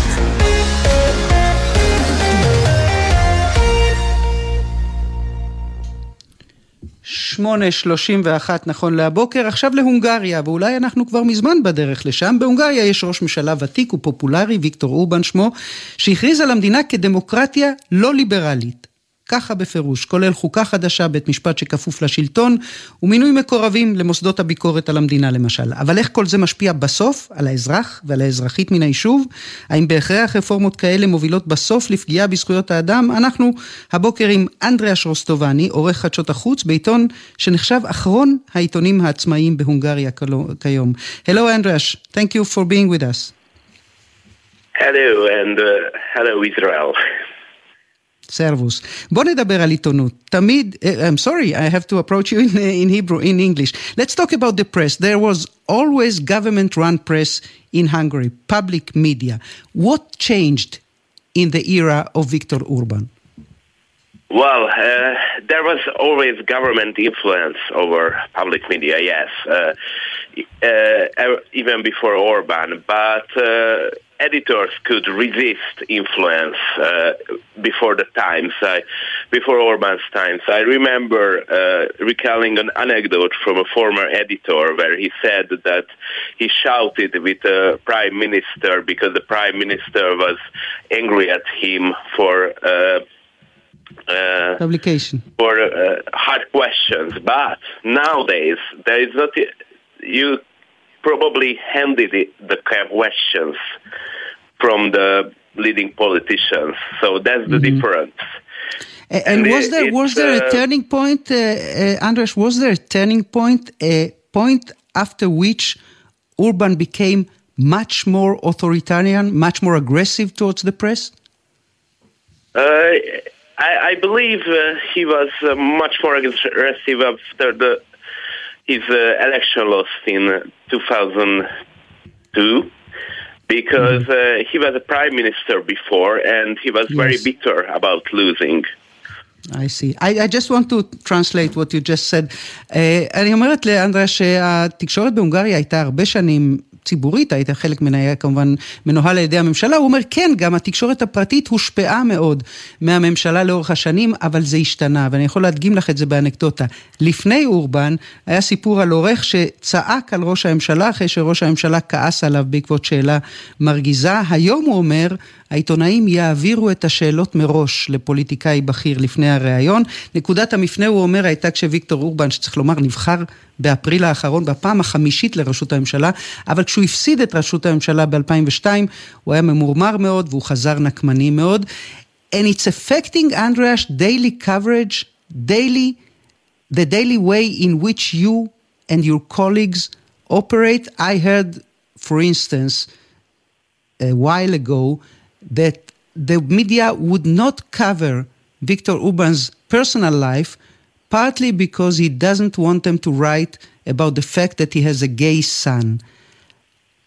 שמונה שלושים ואחת נכון להבוקר, עכשיו להונגריה, ואולי אנחנו כבר מזמן בדרך לשם. בהונגריה יש ראש ממשלה ותיק ופופולרי, ויקטור אורבן שמו, שהכריז על המדינה כדמוקרטיה לא ליברלית. ככה בפירוש, כולל חוקה חדשה, בית משפט שכפוף לשלטון, ומינוי מקורבים למוסדות הביקורת על המדינה למשל. אבל איך כל זה משפיע בסוף על האזרח ועל האזרחית מן היישוב? האם בהכרח רפורמות כאלה מובילות בסוף לפגיעה בזכויות האדם? אנחנו הבוקר עם אנדריאש רוסטובני, עורך חדשות החוץ, בעיתון שנחשב אחרון העיתונים העצמאיים בהונגריה כיום. Hello Andreas, thank you for being with us. Hello and uh, hello Israel. סרבוס. בוא נדבר על עיתונות. תמיד, I'm sorry, I have to approach you in, in Hebrew, in English. Let's talk about the press. There was always government-run press in Hungary, public media. What changed in the era of Viktor Orban? Well, uh, there was always government influence over public media, yes, uh, uh, even before Orban. But editors could resist influence uh, before the times, I, before Orban's times. I remember uh, recalling an anecdote from a former editor where he said that he shouted with the prime minister because the prime minister was angry at him for. Uh, uh, publication for uh, hard questions, but nowadays there is not. You probably handed the questions from the leading politicians. So that's the mm-hmm. difference. And, and was there was there a uh, turning point, uh, uh, Andres? Was there a turning point, a point after which Urban became much more authoritarian, much more aggressive towards the press? Uh, I, I, believe uh, he was uh, much more aggressive after the, his election loss in 2002 because mm-hmm. uh, he was a prime minister before and he was yes. very bitter about losing. I see. I, I just want to translate what you just said. Uh, אני אומרת לאנדריה שהתקשורת בהונגריה הייתה הרבה שנים ציבורית, היית חלק ממנה, היה כמובן מנוהל על ידי הממשלה, הוא אומר, כן, גם התקשורת הפרטית הושפעה מאוד מהממשלה לאורך השנים, אבל זה השתנה, ואני יכול להדגים לך את זה באנקדוטה. לפני אורבן, היה סיפור על עורך שצעק על ראש הממשלה, אחרי שראש הממשלה כעס עליו בעקבות שאלה מרגיזה. היום הוא אומר, העיתונאים יעבירו את השאלות מראש לפוליטיקאי בכיר לפני הריאיון. נקודת המפנה, הוא אומר, הייתה כשוויקטור אורבן, שצריך לומר, נבחר באפריל האחרון בפעם החמישית לראשות הממשלה, אבל כשהוא הפסיד את ראשות הממשלה ב-2002, הוא היה ממורמר מאוד והוא חזר נקמני מאוד. And it's affecting, Andreas, daily coverage, daily, the daily way in which you and your colleagues operate. I heard, for instance, a while ago, that the media would not cover Viktor Orban's personal life, partly because he doesn't want them to write about the fact that he has a gay son.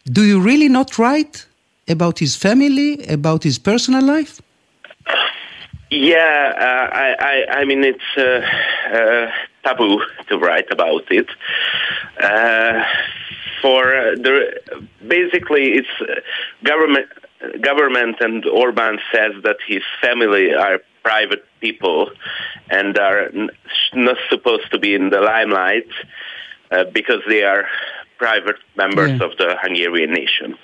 Do you really not write about his family, about his personal life? Yeah, uh, I, I, I mean, it's uh, uh, taboo to write about it. Uh, for the basically, it's uh, government government and Orban says that his family are private people and are not supposed to be in the limelight uh, because they are private members Yeah. of the Hungarian nation.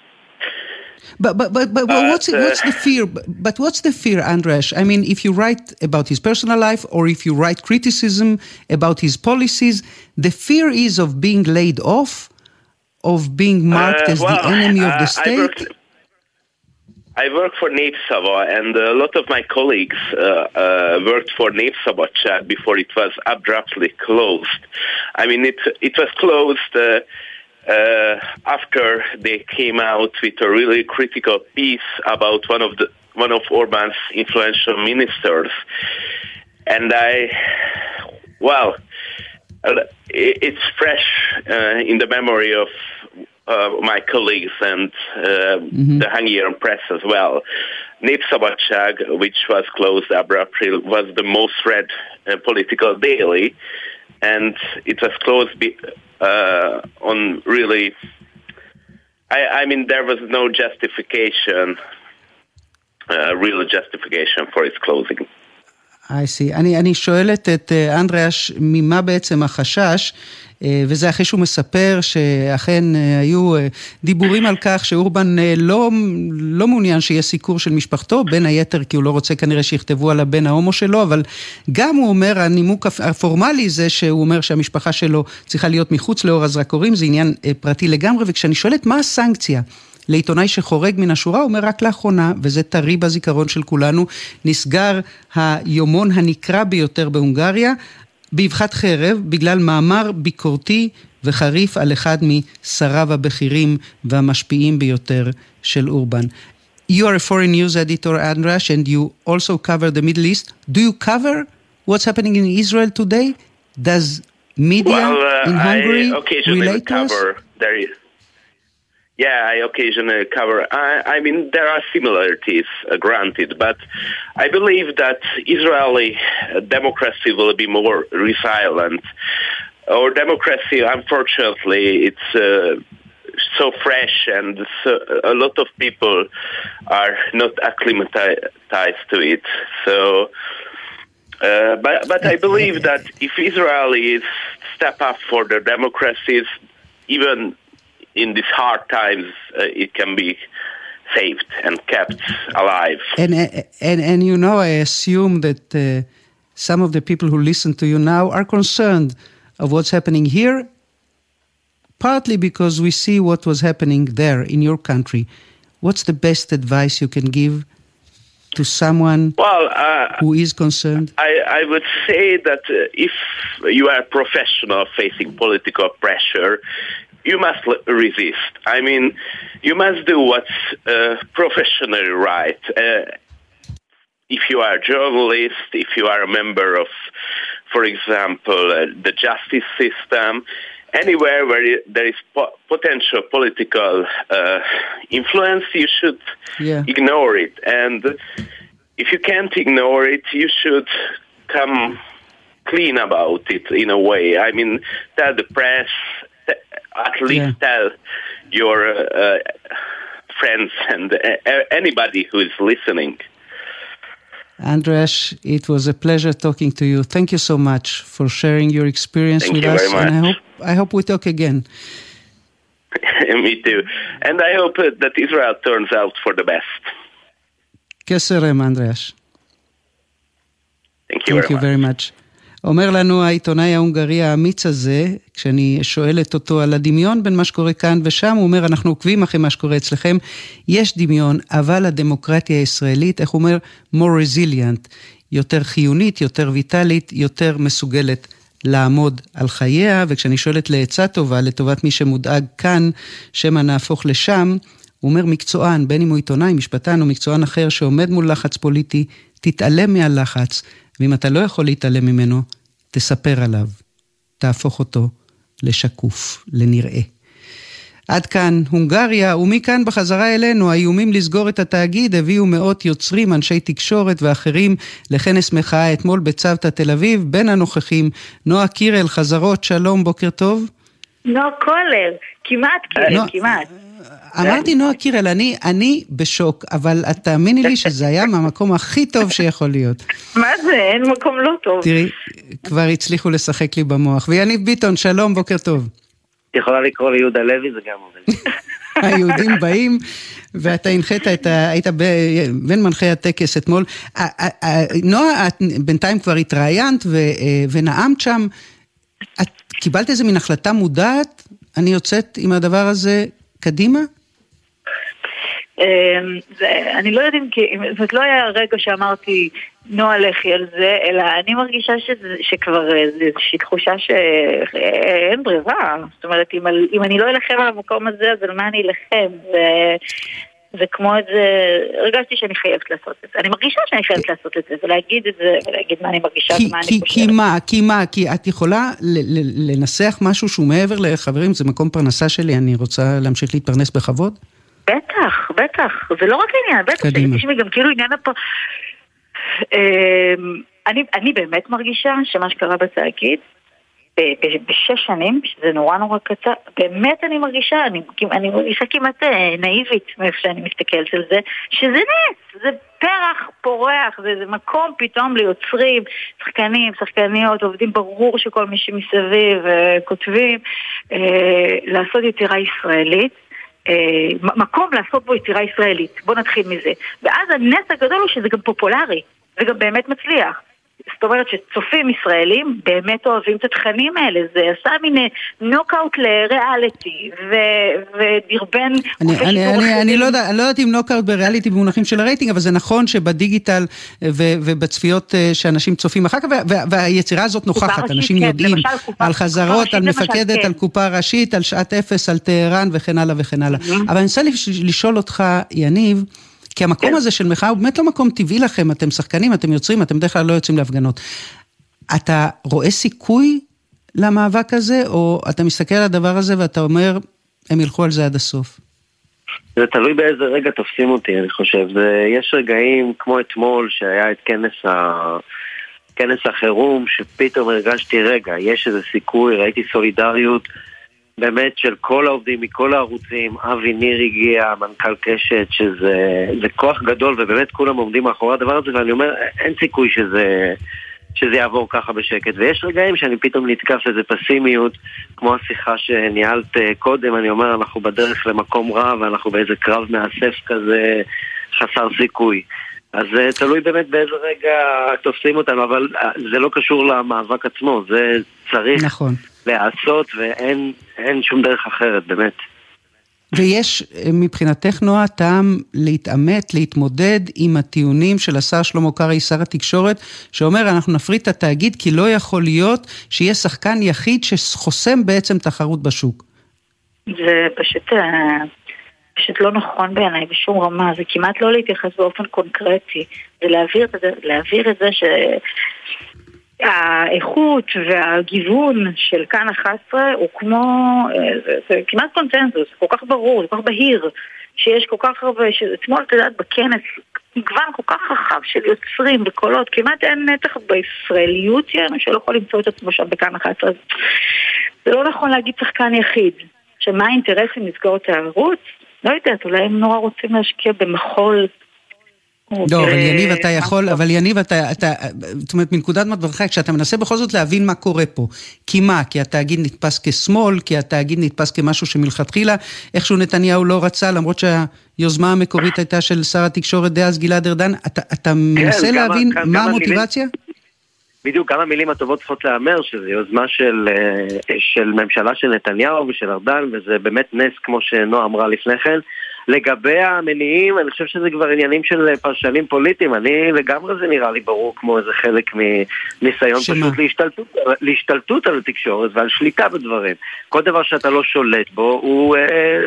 But but but but But, what's what's the uh, fear? But, what's the fear, Andras? I mean, if you write about his personal life or if you write criticism about his policies, the fear is of being laid off, of being marked Uh, as well, the enemy of uh, the I state. I work for Népszava, and a lot of my colleagues uh, uh, worked for Népszabadság before it was abruptly closed. I mean, it it was closed uh, uh, after they came out with a really critical piece about one of the one of Orban's influential ministers, and I, well, uh, it's fresh uh, in the memory of my colleagues and uh, the Hungarian press as well. Népszabadság, which was closed abruptly, was the most read uh, political daily, and it was closed be- uh, on really. I, I mean, there was no justification, uh, real justification for its closing. I see. אני, אני שואלת את אה, אנדריאש, ממה בעצם החשש, אה, וזה אחרי שהוא מספר שאכן אה, היו אה, דיבורים על כך שאורבן אה, לא, לא מעוניין שיהיה סיקור של משפחתו, בין היתר כי הוא לא רוצה כנראה שיכתבו על הבן ההומו שלו, אבל גם הוא אומר, הנימוק הפ- הפורמלי זה שהוא אומר שהמשפחה שלו צריכה להיות מחוץ לאור הזרקורים, זה עניין אה, פרטי לגמרי, וכשאני שואלת מה הסנקציה? לעיתונאי שחורג מן השורה, אומר רק לאחרונה, וזה טרי בזיכרון של כולנו, נסגר היומון הנקרא ביותר בהונגריה, באבחת חרב, בגלל מאמר ביקורתי וחריף על אחד משריו הבכירים והמשפיעים ביותר של אורבן. You are a foreign news editor, Andras, and you also cover the Middle East. Do you cover what's happening in Israel today? Does media well, uh, in Hungary I occasionally relate to us? there is. Yeah, I occasionally cover. I, I mean, there are similarities, uh, granted, but I believe that Israeli uh, democracy will be more resilient. Our democracy, unfortunately, it's uh, so fresh, and so, a lot of people are not acclimatized to it. So. Uh, but but I believe that if Israelis step up for their democracies, even in these hard times, uh, it can be saved and kept alive. And, and, and you know, I assume that uh, some of the people who listen to you now are concerned of what's happening here, partly because we see what was happening there in your country. What's the best advice you can give to someone Well, uh, who is concerned? I, I would say that uh, if you are a professional facing political pressure, you must l- resist. I mean, you must do what's uh, professionally right. Uh, if you are a journalist, if you are a member of, for example, uh, the justice system, anywhere where there is po- potential political uh, influence, you should Yeah. ignore it. And if you can't ignore it, you should come clean about it in a way. I mean, tell the press, at least yeah. tell your uh, uh friends and uh, anybody who is listening. Andres, it was a pleasure talking to you. Thank you so much for sharing your experience Thank with you us, and I hope I hope we talk again. *laughs* Me too, and I hope uh, that Israel turns out for the best. Keserem, Andres. Thank you. Thank very you much. very much. אומר לנו העיתונאי ההונגרי האמיץ הזה, כשאני שואלת אותו על הדמיון בין מה שקורה כאן ושם, הוא אומר, אנחנו עוקבים אחרי מה שקורה אצלכם, יש דמיון, אבל הדמוקרטיה הישראלית, איך הוא אומר? more resilient, יותר חיונית, יותר ויטאלית, יותר מסוגלת לעמוד על חייה, וכשאני שואלת לעצה טובה, לטובת מי שמודאג כאן, שמא נהפוך לשם, הוא אומר מקצוען, בין אם הוא עיתונאי, משפטן או מקצוען אחר שעומד מול לחץ פוליטי, תתעלם מהלחץ, ואם אתה לא יכול להתעלם ממנו, תספר עליו. תהפוך אותו לשקוף, לנראה. עד כאן הונגריה, ומכאן בחזרה אלינו, האיומים לסגור את התאגיד הביאו מאות יוצרים, אנשי תקשורת ואחרים לכנס מחאה אתמול בצוותא תל אביב. בין הנוכחים, נועה קירל, חזרות, שלום, בוקר טוב. נועה קולר, כמעט קירל, נועה- כמעט. אמרתי נועה קירל, אני, אני בשוק, אבל את תאמיני לי שזה היה מהמקום הכי טוב שיכול להיות. *laughs* מה זה, אין מקום לא טוב. תראי, כבר הצליחו לשחק לי במוח. ויניב ביטון, שלום, בוקר טוב. את יכולה לקרוא לי יהודה לוי, זה גם עובד. *laughs* היהודים באים, ואתה הנחית את ה... היית ב- בין מנחי הטקס אתמול. נועה, את בינתיים כבר התראיינת ו- אה, ונאמת שם. את קיבלת איזה מין החלטה מודעת? אני יוצאת עם הדבר הזה קדימה? אמ, זה- אני לא יודעת אם, כי- זאת לא היה הרגע שאמרתי, נועה לכי על זה, אלא אני מרגישה שזה- שכבר אה, זה איזושהי תחושה שאין ברירה. זאת אומרת, אם, אם אני לא אלחם על המקום הזה, אז על מה אני אלחם? ו- זה כמו איזה, הרגשתי שאני חייבת לעשות את זה. אני מרגישה שאני חייבת לעשות את זה, ולהגיד את זה, ולהגיד מה אני מרגישה כי, ומה אני כי, חושבת. כי מה, כי מה, כי את יכולה ל- ל- לנסח משהו שהוא מעבר לחברים, זה מקום פרנסה שלי, אני רוצה להמשיך להתפרנס בכבוד? בטח, בטח. זה לא רק העניין, בטח, קדימה. תשמעי, גם כאילו עניין הפ... אמ, אני, אני באמת מרגישה שמה שקרה בתאגיד, בשש שנים, שזה נורא נורא קצר, באמת אני מרגישה, אני, אני מרגישה כמעט אה, נאיבית מאיפה שאני מסתכלת על זה, שזה נס, זה פרח פורח, זה, זה מקום פתאום ליוצרים, שחקנים, שחקניות, עובדים, ברור שכל מי שמסביב אה, כותבים, אה, לעשות יצירה ישראלית. אה, מקום לעשות בו יצירה ישראלית, בואו נתחיל מזה. ואז הנס הגדול הוא שזה גם פופולרי, וגם באמת מצליח. זאת אומרת שצופים ישראלים באמת אוהבים את התכנים האלה, זה עשה מין אה, נוקאוט לריאליטי, ו- ודרבן אני, אני, אני, אני. לא יודע, לא יודעת אם נוקאוט בריאליטי במונחים של הרייטינג, אבל זה נכון שבדיגיטל ו, ובצפיות אה, שאנשים צופים אחר כך, וה, וה, והיצירה הזאת נוכחת, אנשים כן, יודעים למשל קופה- על חזרות, על למשל, מפקדת, כן. על קופה ראשית, על שעת אפס, על טהרן וכן הלאה וכן הלאה. אבל אני רוצה לש- לשאול אותך, יניב, כי המקום כן. הזה של מחאה הוא באמת לא מקום טבעי לכם, אתם שחקנים, אתם יוצרים, אתם בדרך כלל לא יוצאים להפגנות. אתה רואה סיכוי למאבק הזה, או אתה מסתכל על הדבר הזה ואתה אומר, הם ילכו על זה עד הסוף? זה תלוי באיזה רגע תופסים אותי, אני חושב. זה, יש רגעים כמו אתמול, שהיה את כנס, ה... כנס החירום, שפתאום הרגשתי, רגע, יש איזה סיכוי, ראיתי סולידריות באמת של כל העובדים מכל הערוצים. אבי ניר הגיע, מנכ"ל קשת, שזה זה כוח גדול, ובאמת כולם עומדים מאחורי הדבר הזה, ואני אומר, אין סיכוי שזה... שזה יעבור ככה בשקט. ויש רגעים שאני פתאום נתקף איזה פסימיות, כמו השיחה שניהלת אה, קודם, אני אומר, אנחנו בדרך למקום רע ואנחנו באיזה קרב מאסף כזה חסר סיכוי. אז זה תלוי באמת באיזה רגע תופסים אותנו, אבל אה, זה לא קשור למאבק עצמו, זה צריך נכון. להיעשות ואין אין שום דרך אחרת, באמת. ויש אה, מבחינתך, נועה, טעם להתעמת, להתמודד עם הטיעונים של השר שלמה קרעי, שר התקשורת, שאומר, אנחנו נפריט את התאגיד כי לא יכול להיות שיהיה שחקן יחיד שחוסם בעצם תחרות בשוק. זה פשוט, אה, פשוט לא נכון בעיניי בשום רמה, זה כמעט לא להתייחס באופן קונקרטי, זה להעביר להעביר את זה ש... האיכות והגיוון של כאן 11 הוא כמו, אה, זה, זה כמעט קונצנזוס, כל כך ברור, כל כך בהיר, שיש כל כך הרבה, שאתמול, את יודעת, בכנס, מגוון כל כך רחב של יוצרים וקולות, כמעט אין נתח בישראליות שלנו שלא יכול למצוא את עצמו שם בכאן 11. זה לא נכון להגיד שחקן יחיד. שמה האינטרסים לסגור את הערוץ? לא יודעת, אולי הם נורא רוצים להשקיע במחול. לא, אבל יניב אתה יכול, אבל יניב אתה, אתה, זאת אומרת מנקודת מבטך, כשאתה מנסה בכל זאת להבין מה קורה פה. כי מה? כי התאגיד נתפס כשמאל, כי התאגיד נתפס כמשהו שמלכתחילה איכשהו נתניהו לא רצה, למרות שהיוזמה המקורית הייתה של שר התקשורת דאז גלעד ארדן. אתה, אתה מנסה כמה- להבין מה המוטיבציה? בדיוק, גם המילים הטובות צריכות להיאמר, שזו יוזמה של, אה, של ממשלה של נתניהו ושל ארדן, וזה באמת נס, כמו שנועה אמרה לפני כן. לגבי המניעים, אני חושב שזה כבר עניינים של פרשנים פוליטיים. אני, לגמרי זה נראה לי ברור כמו איזה חלק מניסיון שמה? פשוט להשתלטות, להשתלטות על התקשורת ועל שליטה בדברים. כל דבר שאתה לא שולט בו הוא אה,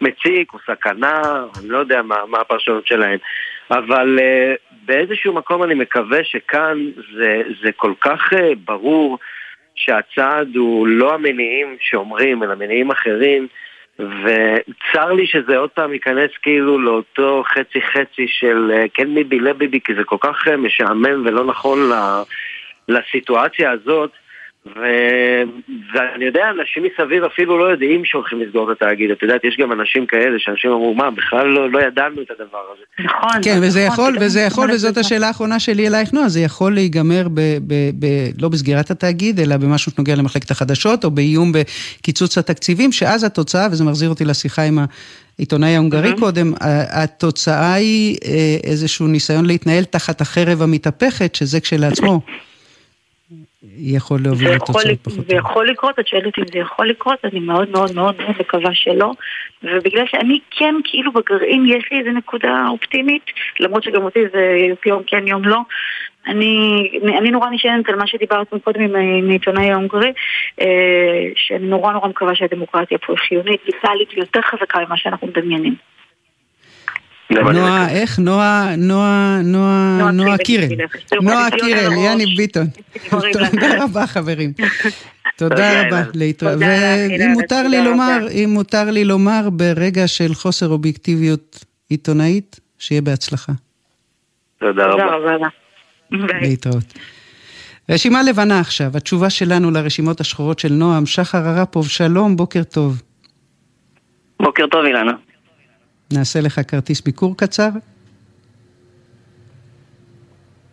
מציק, הוא סכנה, אני לא יודע מה, מה הפרשנות שלהם. אבל אה, באיזשהו מקום אני מקווה שכאן זה, זה כל כך אה, ברור שהצעד הוא לא המניעים שאומרים, אלא מניעים אחרים, וצר לי שזה עוד פעם ייכנס כאילו לאותו חצי חצי של אה, כן ביבי, לא ביבי, כי זה כל כך אה, משעמם ולא נכון לסיטואציה הזאת. ו... ואני יודע, אנשים מסביב אפילו לא יודעים שהולכים לסגור את התאגיד. את יודעת, יש גם אנשים כאלה שאנשים אמרו, מה, בכלל לא, לא ידענו את הדבר הזה. נכון. כן, וזה יכול, וזה יכול, וזאת השאלה האחרונה שלי אלייך, נועה, זה יכול להיגמר ב, ב, ב, לא בסגירת התאגיד, אלא במשהו שנוגע למחלקת החדשות, או באיום בקיצוץ התקציבים, שאז התוצאה, וזה מחזיר אותי לשיחה עם העיתונאי ההונגרי קודם, ה- התוצאה היא אה, איזשהו ניסיון להתנהל תחת החרב המתהפכת, שזה כשלעצמו יכול להוביל לתוצאות פחות. זה יכול לקרות, את שואלת אם זה יכול לקרות, אני מאוד מאוד מאוד מאוד מקווה שלא. ובגלל שאני כן, כאילו בגרעין יש לי איזה נקודה אופטימית, למרות שגם אותי זה יום כן יום לא. אני, אני נורא נשענת על מה שדיברת קודם עם, עם העיתונאי ההונגרי, אה, שאני נורא נורא מקווה שהדמוקרטיה פה היא חיונית, ויטאלית ויותר חזקה ממה שאנחנו מדמיינים. נועה, איך? נועה, נועה, נועה, נועה קירל. נועה קירל, יניב ביטון. *laughs* תודה רבה חברים. תודה רבה, להתראות. ואם מותר לי לומר, אם מותר לי לומר ברגע של חוסר אובייקטיביות עיתונאית, שיהיה בהצלחה. תודה רבה. להתראות. רשימה לבנה עכשיו, התשובה שלנו לרשימות השחורות של נועם, שחר הרפוב, שלום, בוקר טוב. בוקר טוב, אילנה. נעשה לך כרטיס ביקור קצר?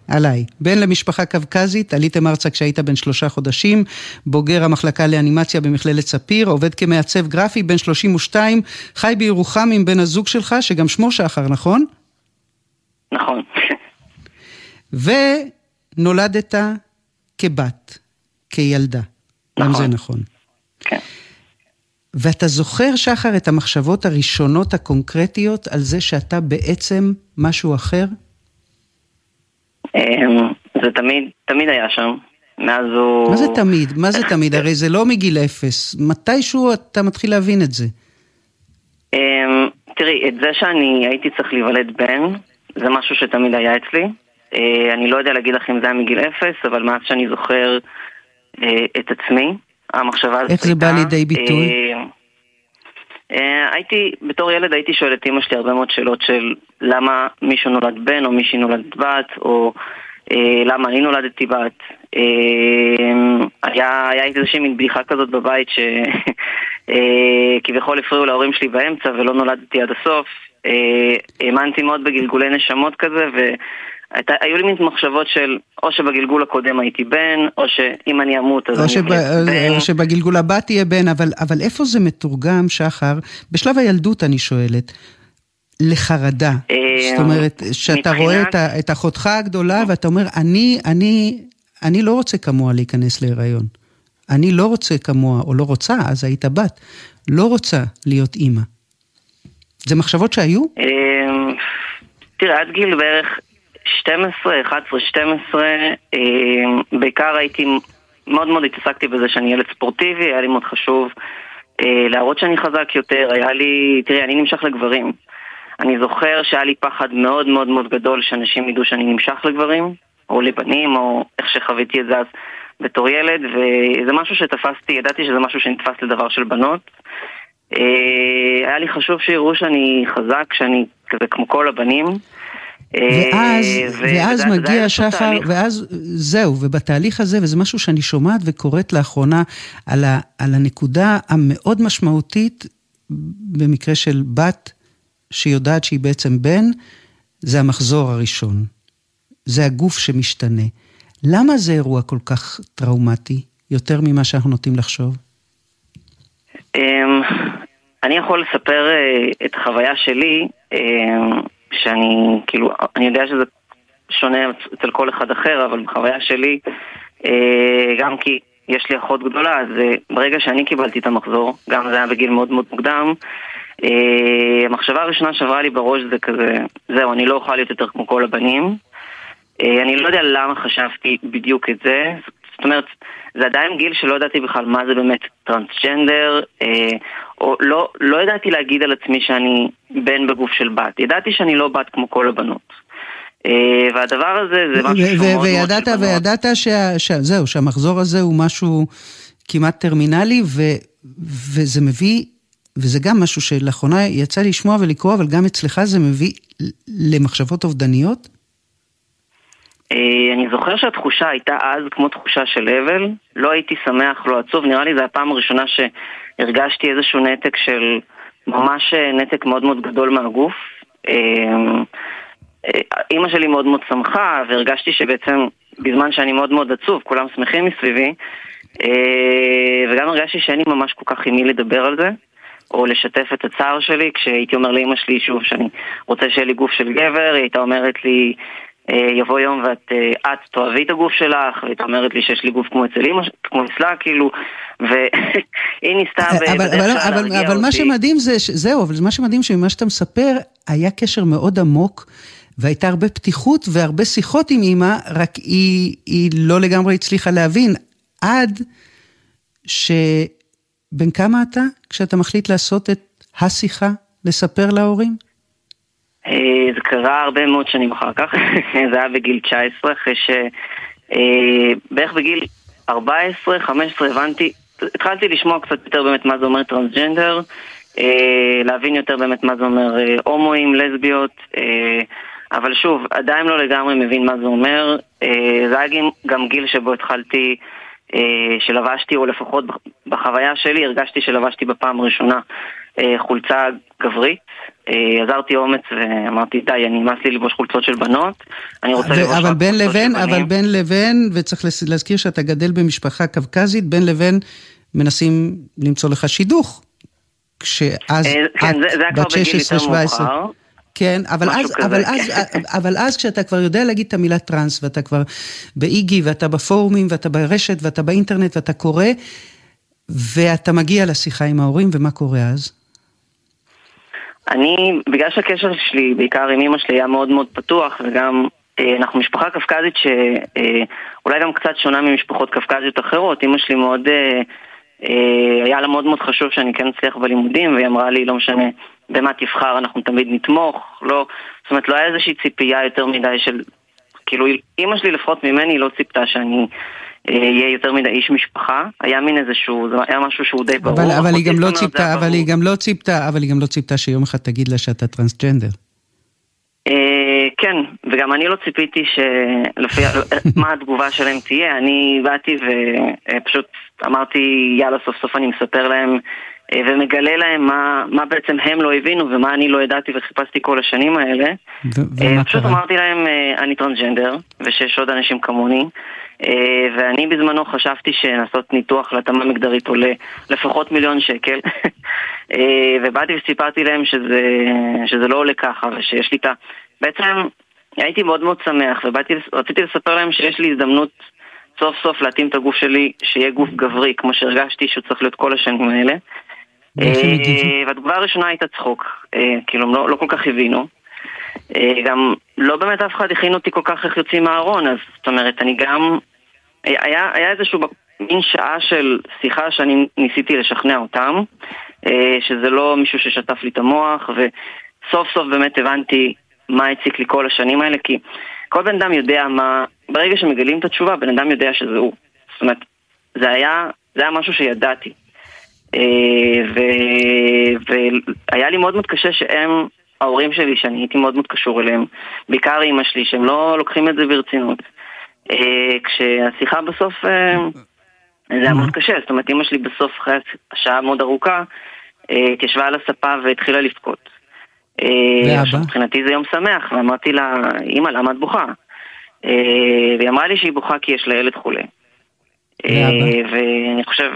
עליי. בן למשפחה קווקזית, עליתם ארצה כשהיית בן שלושה חודשים, בוגר המחלקה לאנימציה במכללת ספיר, עובד כמעצב גרפי, בן 32, חי בירוחם עם בן הזוג שלך, שגם שמו שחר, נכון? נכון. ונולדת כבת, כילדה. נכון. גם זה נכון. כן. ואתה זוכר, שחר, את המחשבות הראשונות הקונקרטיות על זה שאתה בעצם משהו אחר? אמ, זה תמיד, תמיד היה שם. מאז הוא... מה זה תמיד? מה זה תמיד? הרי זה לא מגיל אפס. מתישהו אתה מתחיל להבין את זה. אמ, תראי, את זה שאני הייתי צריך להיוולד בן, זה משהו שתמיד היה אצלי. אה, אני לא יודע להגיד לך אם זה היה מגיל אפס, אבל מאז שאני זוכר אה, את עצמי, המחשבה הזאת איך זה בא לידי ביטוי? אה, אה, הייתי, בתור ילד הייתי שואל את אמא שלי הרבה מאוד שאלות של למה מישהו נולד בן או מישהי נולדת בת, או אה, למה אני נולדתי בת. אה, היה, היה איזושהי מין בדיחה כזאת בבית שכביכול *laughs* הפריעו להורים שלי באמצע ולא נולדתי עד הסוף. אה, האמנתי מאוד בגלגולי נשמות כזה, והיו לי מין מחשבות של או שבגלגול הקודם הייתי בן, או שאם אני אמות אז או, אני שב, אהיה בן. או שבגלגול הבא תהיה בן, אבל, אבל איפה זה מתורגם, שחר? בשלב הילדות אני שואלת. לחרדה. זאת אומרת, שאתה מבחינת- רואה את, את אחותך הגדולה ואתה אומר, אני, אני, אני לא רוצה כמוה להיכנס להיריון. אני לא רוצה כמוה, או לא רוצה, אז היית בת, לא רוצה להיות אימא. זה מחשבות שהיו? אמ, תראה, עד גיל בערך 12, 11, 12, אמ, בעיקר הייתי, מאוד מאוד התעסקתי בזה שאני ילד ספורטיבי, היה לי מאוד חשוב אה, להראות שאני חזק יותר, היה לי, תראי, אני נמשך לגברים. אני זוכר שהיה לי פחד מאוד מאוד מאוד גדול שאנשים ידעו שאני נמשך לגברים, או לבנים, או איך שחוויתי את זה אז בתור ילד, וזה משהו שתפסתי, ידעתי שזה משהו שנתפס לדבר של בנות. אה, היה לי חשוב שיראו שאני חזק, שאני כזה כמו כל הבנים. ואז, ו- ואז וזה- זה מגיע שחר. ואז זהו, ובתהליך הזה, וזה משהו שאני שומעת וקוראת לאחרונה, על, ה, על הנקודה המאוד משמעותית, במקרה של בת שיודעת שהיא בעצם בן, זה המחזור הראשון. זה הגוף שמשתנה. למה זה אירוע כל כך טראומטי, יותר ממה שאנחנו נוטים לחשוב? אמ, אני יכול לספר אה, את החוויה שלי, אמ, שאני, כאילו, אני יודע שזה שונה אצל כל אחד אחר, אבל בחוויה שלי, אה, גם כי יש לי אחות גדולה, אז אה, ברגע שאני קיבלתי את המחזור, גם זה היה בגיל מאוד מאוד מוקדם, אה, המחשבה הראשונה שעברה לי בראש זה כזה, זהו, אני לא אוכל להיות יותר כמו כל הבנים. אני לא יודע למה חשבתי בדיוק את זה, זאת אומרת, זה עדיין גיל שלא ידעתי בכלל מה זה באמת טרנסג'נדר, או לא, לא ידעתי להגיד על עצמי שאני בן בגוף של בת. ידעתי שאני לא בת כמו כל הבנות. אה, והדבר הזה זה משהו שהוא מאוד מאוד וידעת, בנות. וידעת שה, שה, זהו, שהמחזור הזה הוא משהו כמעט טרמינלי, ו, וזה מביא, וזה גם משהו שלאחרונה יצא לי לשמוע ולקרוא, אבל גם אצלך זה מביא למחשבות אובדניות? אה, אני זוכר שהתחושה הייתה אז כמו תחושה של אבל, לא הייתי שמח, לא עצוב, נראה לי זו הפעם הראשונה שהרגשתי איזשהו נתק של, ממש אה, נתק מאוד מאוד גדול מהגוף. אה, אה, אימא שלי מאוד מאוד שמחה, והרגשתי שבעצם בזמן שאני מאוד מאוד עצוב, כולם שמחים מסביבי, וגם הרגשתי שאין לי ממש כל כך עם מי לדבר על זה. או לשתף את הצער שלי, כשהייתי אומר לאמא שלי שוב שאני רוצה שיהיה לי גוף של גבר, היא הייתה אומרת לי, יבוא יום ואת אה, את תאהבי את הגוף שלך, והיא הייתה אומרת לי שיש לי גוף כמו אצל אמא, כמו אצלה, כאילו, והיא ניסתה אבל, בדרך אבל, כלל אבל, להרגיע אבל מה אותי. שמדהים זה, זהו, אבל מה שמדהים שממה שאתה מספר, היה קשר מאוד עמוק, והייתה הרבה פתיחות והרבה שיחות עם אימא, רק היא, היא לא לגמרי הצליחה להבין, עד ש... בן כמה אתה כשאתה מחליט לעשות את השיחה, לספר להורים? אה, זה קרה הרבה מאוד שנים אחר כך, *laughs* זה היה בגיל 19, אחרי ש... אה, בערך בגיל 14-15 הבנתי, התחלתי לשמוע קצת יותר באמת מה זה אומר טרנסג'נדר, אה, להבין יותר באמת מה זה אומר הומואים, לסביות, אבל שוב, עדיין לא לגמרי מבין מה זה אומר. זה היה גם- גיל שבו התחלתי, שלבשתי, או לפחות בחוויה שלי, הרגשתי שלבשתי בפעם הראשונה חולצה גברית. אה, עזרתי אומץ ואמרתי, די, אני נמאס לי ללבוש חולצות של בנות, אני רוצה ללבוש אבל רק חולצות של לבין, בנים. אבל בין לבין, וצריך להזכיר שאתה גדל במשפחה קווקזית, בין לבין מנסים למצוא לך שידוך. כשאז אה, כן, כבר בת בגיל 16, יותר 17. מאוחר. כן, אבל אז, כזה, אבל, כן. אז, אבל אז כשאתה כבר יודע להגיד את המילה טראנס, ואתה כבר באיגי, ואתה בפורומים, ואתה ברשת, ואתה באינטרנט, ואתה קורא, ואתה מגיע לשיחה עם ההורים, ומה קורה אז? אני, בגלל שהקשר שלי, בעיקר עם אמא שלי, היה מאוד מאוד פתוח, וגם אה, אנחנו משפחה קווקזית שאולי גם קצת שונה ממשפחות קווקזיות אחרות. אמא שלי מאוד, אה, אה, היה לה מאוד מאוד חשוב שאני כן אצליח בלימודים, והיא אמרה לי, לא משנה במה תבחר, אנחנו תמיד נתמוך. לא, זאת אומרת, לא היה איזושהי ציפייה יותר מדי של... כאילו, אמא שלי לפחות ממני לא ציפתה שאני אה, אהיה יותר מדי איש משפחה. היה מין איזשהו, זה היה משהו שהוא די ברור. אבל, אבל היא גם לא ציפתה, אבל היא גם לא ציפתה, אבל היא גם לא ציפתה שיום אחד תגיד לה שאתה טרנסג'נדר. אה, כן, וגם אני לא ציפיתי שלפי *laughs* מה התגובה שלהם תהיה, אני באתי ופשוט אמרתי יאללה סוף סוף אני מספר להם אה, ומגלה להם מה, מה בעצם הם לא הבינו ומה אני לא ידעתי וחיפשתי כל השנים האלה. ו- אה, פשוט? אמרתי להם אה, אני טרנסג'נדר ושיש עוד אנשים כמוני אה, ואני בזמנו חשבתי שלעשות ניתוח להתאמה מגדרית עולה לפחות מיליון שקל *laughs* אה, ובאתי וסיפרתי להם שזה, שזה לא עולה ככה ושיש לי את ה... בעצם הייתי מאוד מאוד שמח ובאתי, רציתי לספר להם שיש לי הזדמנות סוף סוף להתאים את הגוף שלי שיהיה גוף גברי כמו שהרגשתי שהוא צריך להיות כל השנים האלה? אה, והתגובה הראשונה הייתה צחוק, אה, כאילו לא, לא כל כך הבינו. אה, גם לא באמת אף אחד הכין אותי כל כך איך יוצאים מהארון, אז זאת אומרת, אני גם... היה, היה איזשהו מין שעה של שיחה שאני ניסיתי לשכנע אותם, אה, שזה לא מישהו ששטף לי את המוח, וסוף סוף באמת הבנתי מה הציק לי כל השנים האלה, כי כל בן אדם יודע מה... ברגע שמגלים את התשובה, בן אדם יודע שזה הוא. זאת אומרת, זה היה, זה היה משהו שידעתי. אה, והיה לי מאוד מאוד קשה שהם ההורים שלי, שאני הייתי מאוד מאוד קשור אליהם, בעיקר אימא שלי, שהם לא לוקחים את זה ברצינות. אה, כשהשיחה בסוף, אה, זה היה מאוד קשה, זאת אומרת, אימא שלי בסוף, אחרי השעה מאוד ארוכה, אה, התיישבה על הספה והתחילה לבכות. ואבא? מבחינתי זה יום שמח, ואמרתי לה, אימא, למה את בוכה? והיא אמרה לי שהיא בוכה כי יש לה ילד חולה. ואני חושב,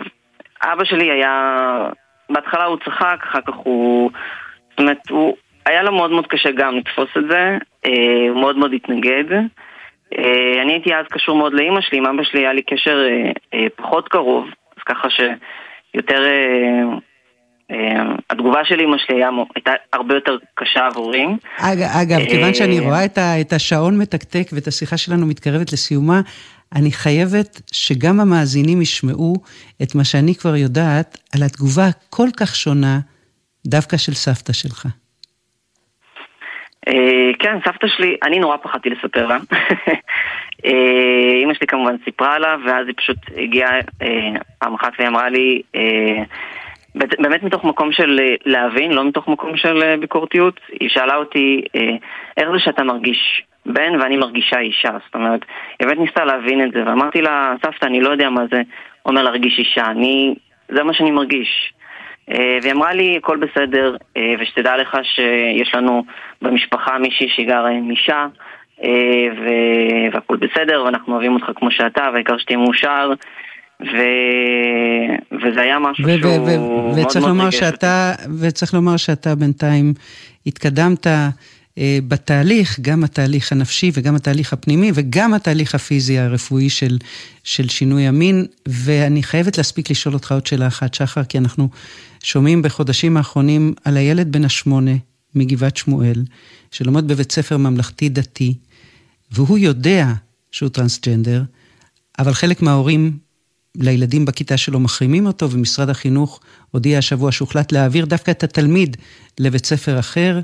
אבא שלי היה, בהתחלה הוא צחק, אחר כך הוא, זאת אומרת, הוא, היה לו מאוד מאוד קשה גם לתפוס את זה, אה, הוא מאוד מאוד התנגד. אה, אני הייתי אז קשור מאוד לאימא שלי, עם אבא שלי היה לי קשר אה, פחות קרוב, אז ככה שיותר... התגובה של אימא שלי הייתה הרבה יותר קשה עבורי. אג, אגב, כיוון שאני רואה את השעון מתקתק ואת השיחה שלנו מתקרבת לסיומה, אני חייבת שגם המאזינים ישמעו את מה שאני כבר יודעת על התגובה הכל כך שונה דווקא של סבתא שלך. אה, כן, סבתא שלי, אני נורא פחדתי לספר לה. *laughs* אה, אימא שלי כמובן סיפרה לה, ואז היא פשוט הגיעה אה, פעם אחת והיא אמרה לי, אה, באמת- מתוך מקום של אה, להבין, לא מתוך מקום של אה, ביקורתיות, היא שאלה אותי, אה, איך זה שאתה מרגיש בן ואני מרגישה אישה? זאת אומרת, היא באמת ניסתה להבין את זה, ואמרתי לה, סבתא, אני לא יודע מה זה אומר להרגיש אישה, אני, זה מה שאני מרגיש. אה, והיא אמרה לי, הכל בסדר, אה, ושתדע לך שיש לנו במשפחה מישהי שהיא גרה עם אישה, אה, ו- והכל בסדר, ואנחנו אוהבים אותך כמו שאתה, והעיקר שתהיה מאושר, ו- וזה היה משהו ו- שהוא ו- ו- מאוד מאוד. שאתה, וצריך לומר שאתה בינתיים התקדמת בתהליך, גם התהליך הנפשי וגם התהליך הפנימי וגם התהליך הפיזי הרפואי של, של שינוי המין, ואני חייבת להספיק לשאול אותך עוד שאלה אחת, שחר, כי אנחנו שומעים בחודשים האחרונים על הילד בן השמונה מגבעת שמואל, שלומד בבית ספר ממלכתי דתי, והוא יודע שהוא טרנסג'נדר, אבל חלק מההורים לילדים בכיתה שלו מחרימים אותו, ומשרד החינוך הודיע השבוע שהוחלט להעביר דווקא את התלמיד לבית ספר אחר.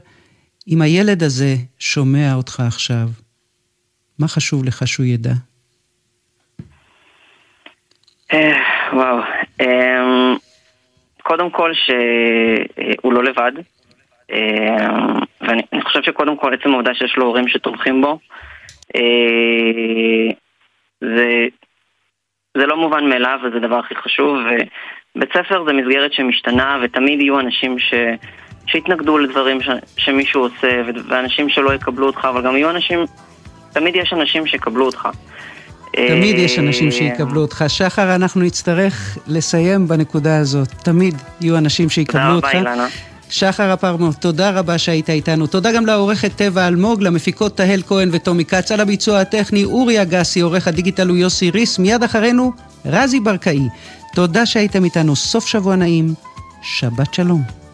אם הילד הזה שומע אותך עכשיו, מה חשוב לך שהוא ידע? אה, וואו. אמ, קודם כל שהוא לא לבד. אמ, ואני אני חושב שקודם כל עצם העובדה שיש לו הורים שתומכים בו, אה, זה, זה לא מובן מאליו וזה הדבר הכי חשוב. ובית ספר זה מסגרת שמשתנה ותמיד יהיו אנשים ש... שיתנגדו לדברים ש... שמישהו עושה ו... ואנשים שלא יקבלו אותך, אבל גם יהיו אנשים, תמיד יש אנשים שיקבלו אותך. תמיד יש אנשים אה, שיקבלו אותך. שחר, אנחנו נצטרך לסיים בנקודה הזאת. תמיד יהיו אנשים שיקבלו תודה אותך. רבה, אילנה. שחר אפרמו, תודה רבה שהיית איתנו. תודה גם לעורכת טבע אלמוג, למפיקות תהל כהן וטומי כץ, על הביצוע הטכני אורי אגסי, עורך הדיגיטל הוא יוסי ריס, מיד אחרינו רזי ברקאי. תודה שהייתם איתנו, סוף שבוע נעים, שבת שלום.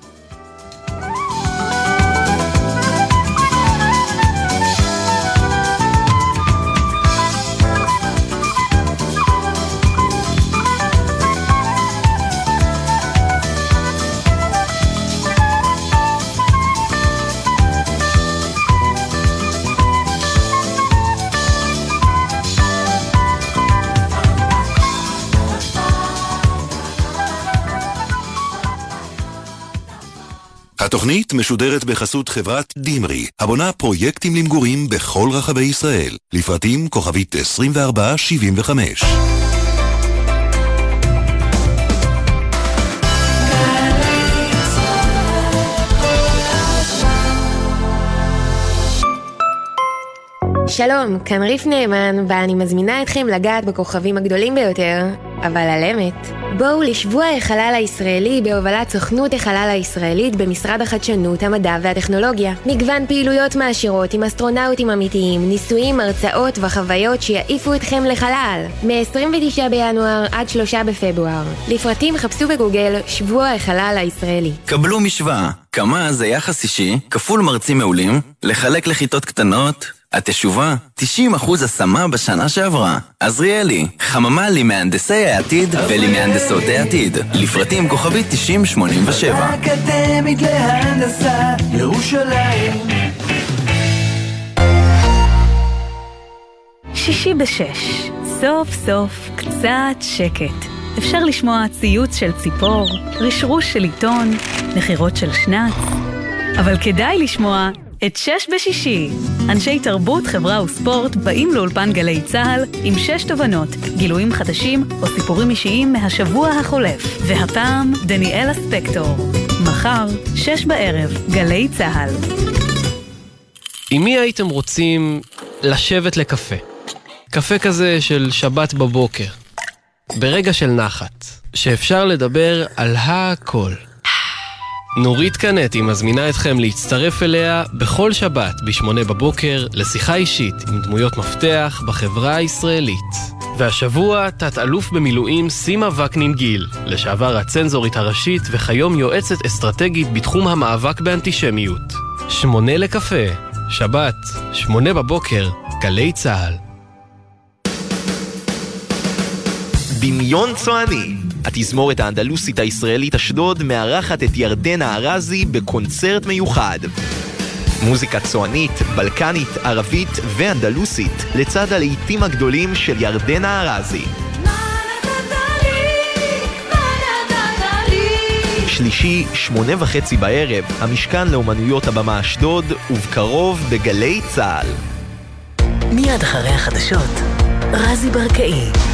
התוכנית משודרת בחסות חברת דימרי, הבונה פרויקטים למגורים בכל רחבי ישראל. לפרטים כוכבית 2475. שלום, כאן ריף נאמן, ואני מזמינה אתכם לגעת בכוכבים הגדולים ביותר, אבל על אמת. בואו לשבוע החלל הישראלי בהובלת סוכנות החלל הישראלית במשרד החדשנות, המדע והטכנולוגיה. מגוון פעילויות מעשירות עם אסטרונאוטים אמיתיים, ניסויים, הרצאות וחוויות שיעיפו אתכם לחלל. מ-29 בינואר עד 3 בפברואר. לפרטים חפשו בגוגל שבוע החלל הישראלי. קבלו משוואה, כמה זה יחס אישי, כפול מרצים מעולים, לחלק לכיתות קטנות, התשובה, 90% השמה בשנה שעברה. עזריאלי, חממה למהנדסי העתיד ולמהנדסות העתיד. לפרטים כוכבית 9087. אקדמית להנדסה, ירושלים. שישי בשש, סוף סוף קצת שקט. אפשר לשמוע ציוץ של ציפור, רשרוש של עיתון, נחירות של שנץ, אבל כדאי לשמוע את שש בשישי. אנשי תרבות, חברה וספורט באים לאולפן גלי צה"ל עם שש תובנות, גילויים חדשים או סיפורים אישיים מהשבוע החולף. והפעם, דניאלה ספקטור. מחר, שש בערב, גלי צה"ל. עם מי הייתם רוצים לשבת לקפה? קפה כזה של שבת בבוקר. ברגע של נחת, שאפשר לדבר על הכל. נורית קנטי מזמינה אתכם להצטרף אליה בכל שבת ב-8 בבוקר לשיחה אישית עם דמויות מפתח בחברה הישראלית. והשבוע תת-אלוף במילואים סימה וקנין גיל, לשעבר הצנזורית הראשית וכיום יועצת אסטרטגית בתחום המאבק באנטישמיות. שמונה לקפה, שבת, שמונה בבוקר, גלי צה"ל. דמיון צועני. התזמורת האנדלוסית הישראלית אשדוד מארחת את ירדנה ארזי בקונצרט מיוחד. מוזיקה צוענית, בלקנית, ערבית ואנדלוסית, לצד הלעיתים הגדולים של ירדנה ארזי. שלישי, שמונה וחצי בערב, המשכן לאומנויות הבמה אשדוד, ובקרוב בגלי צה"ל. מיד אחרי החדשות, רזי ברקאי.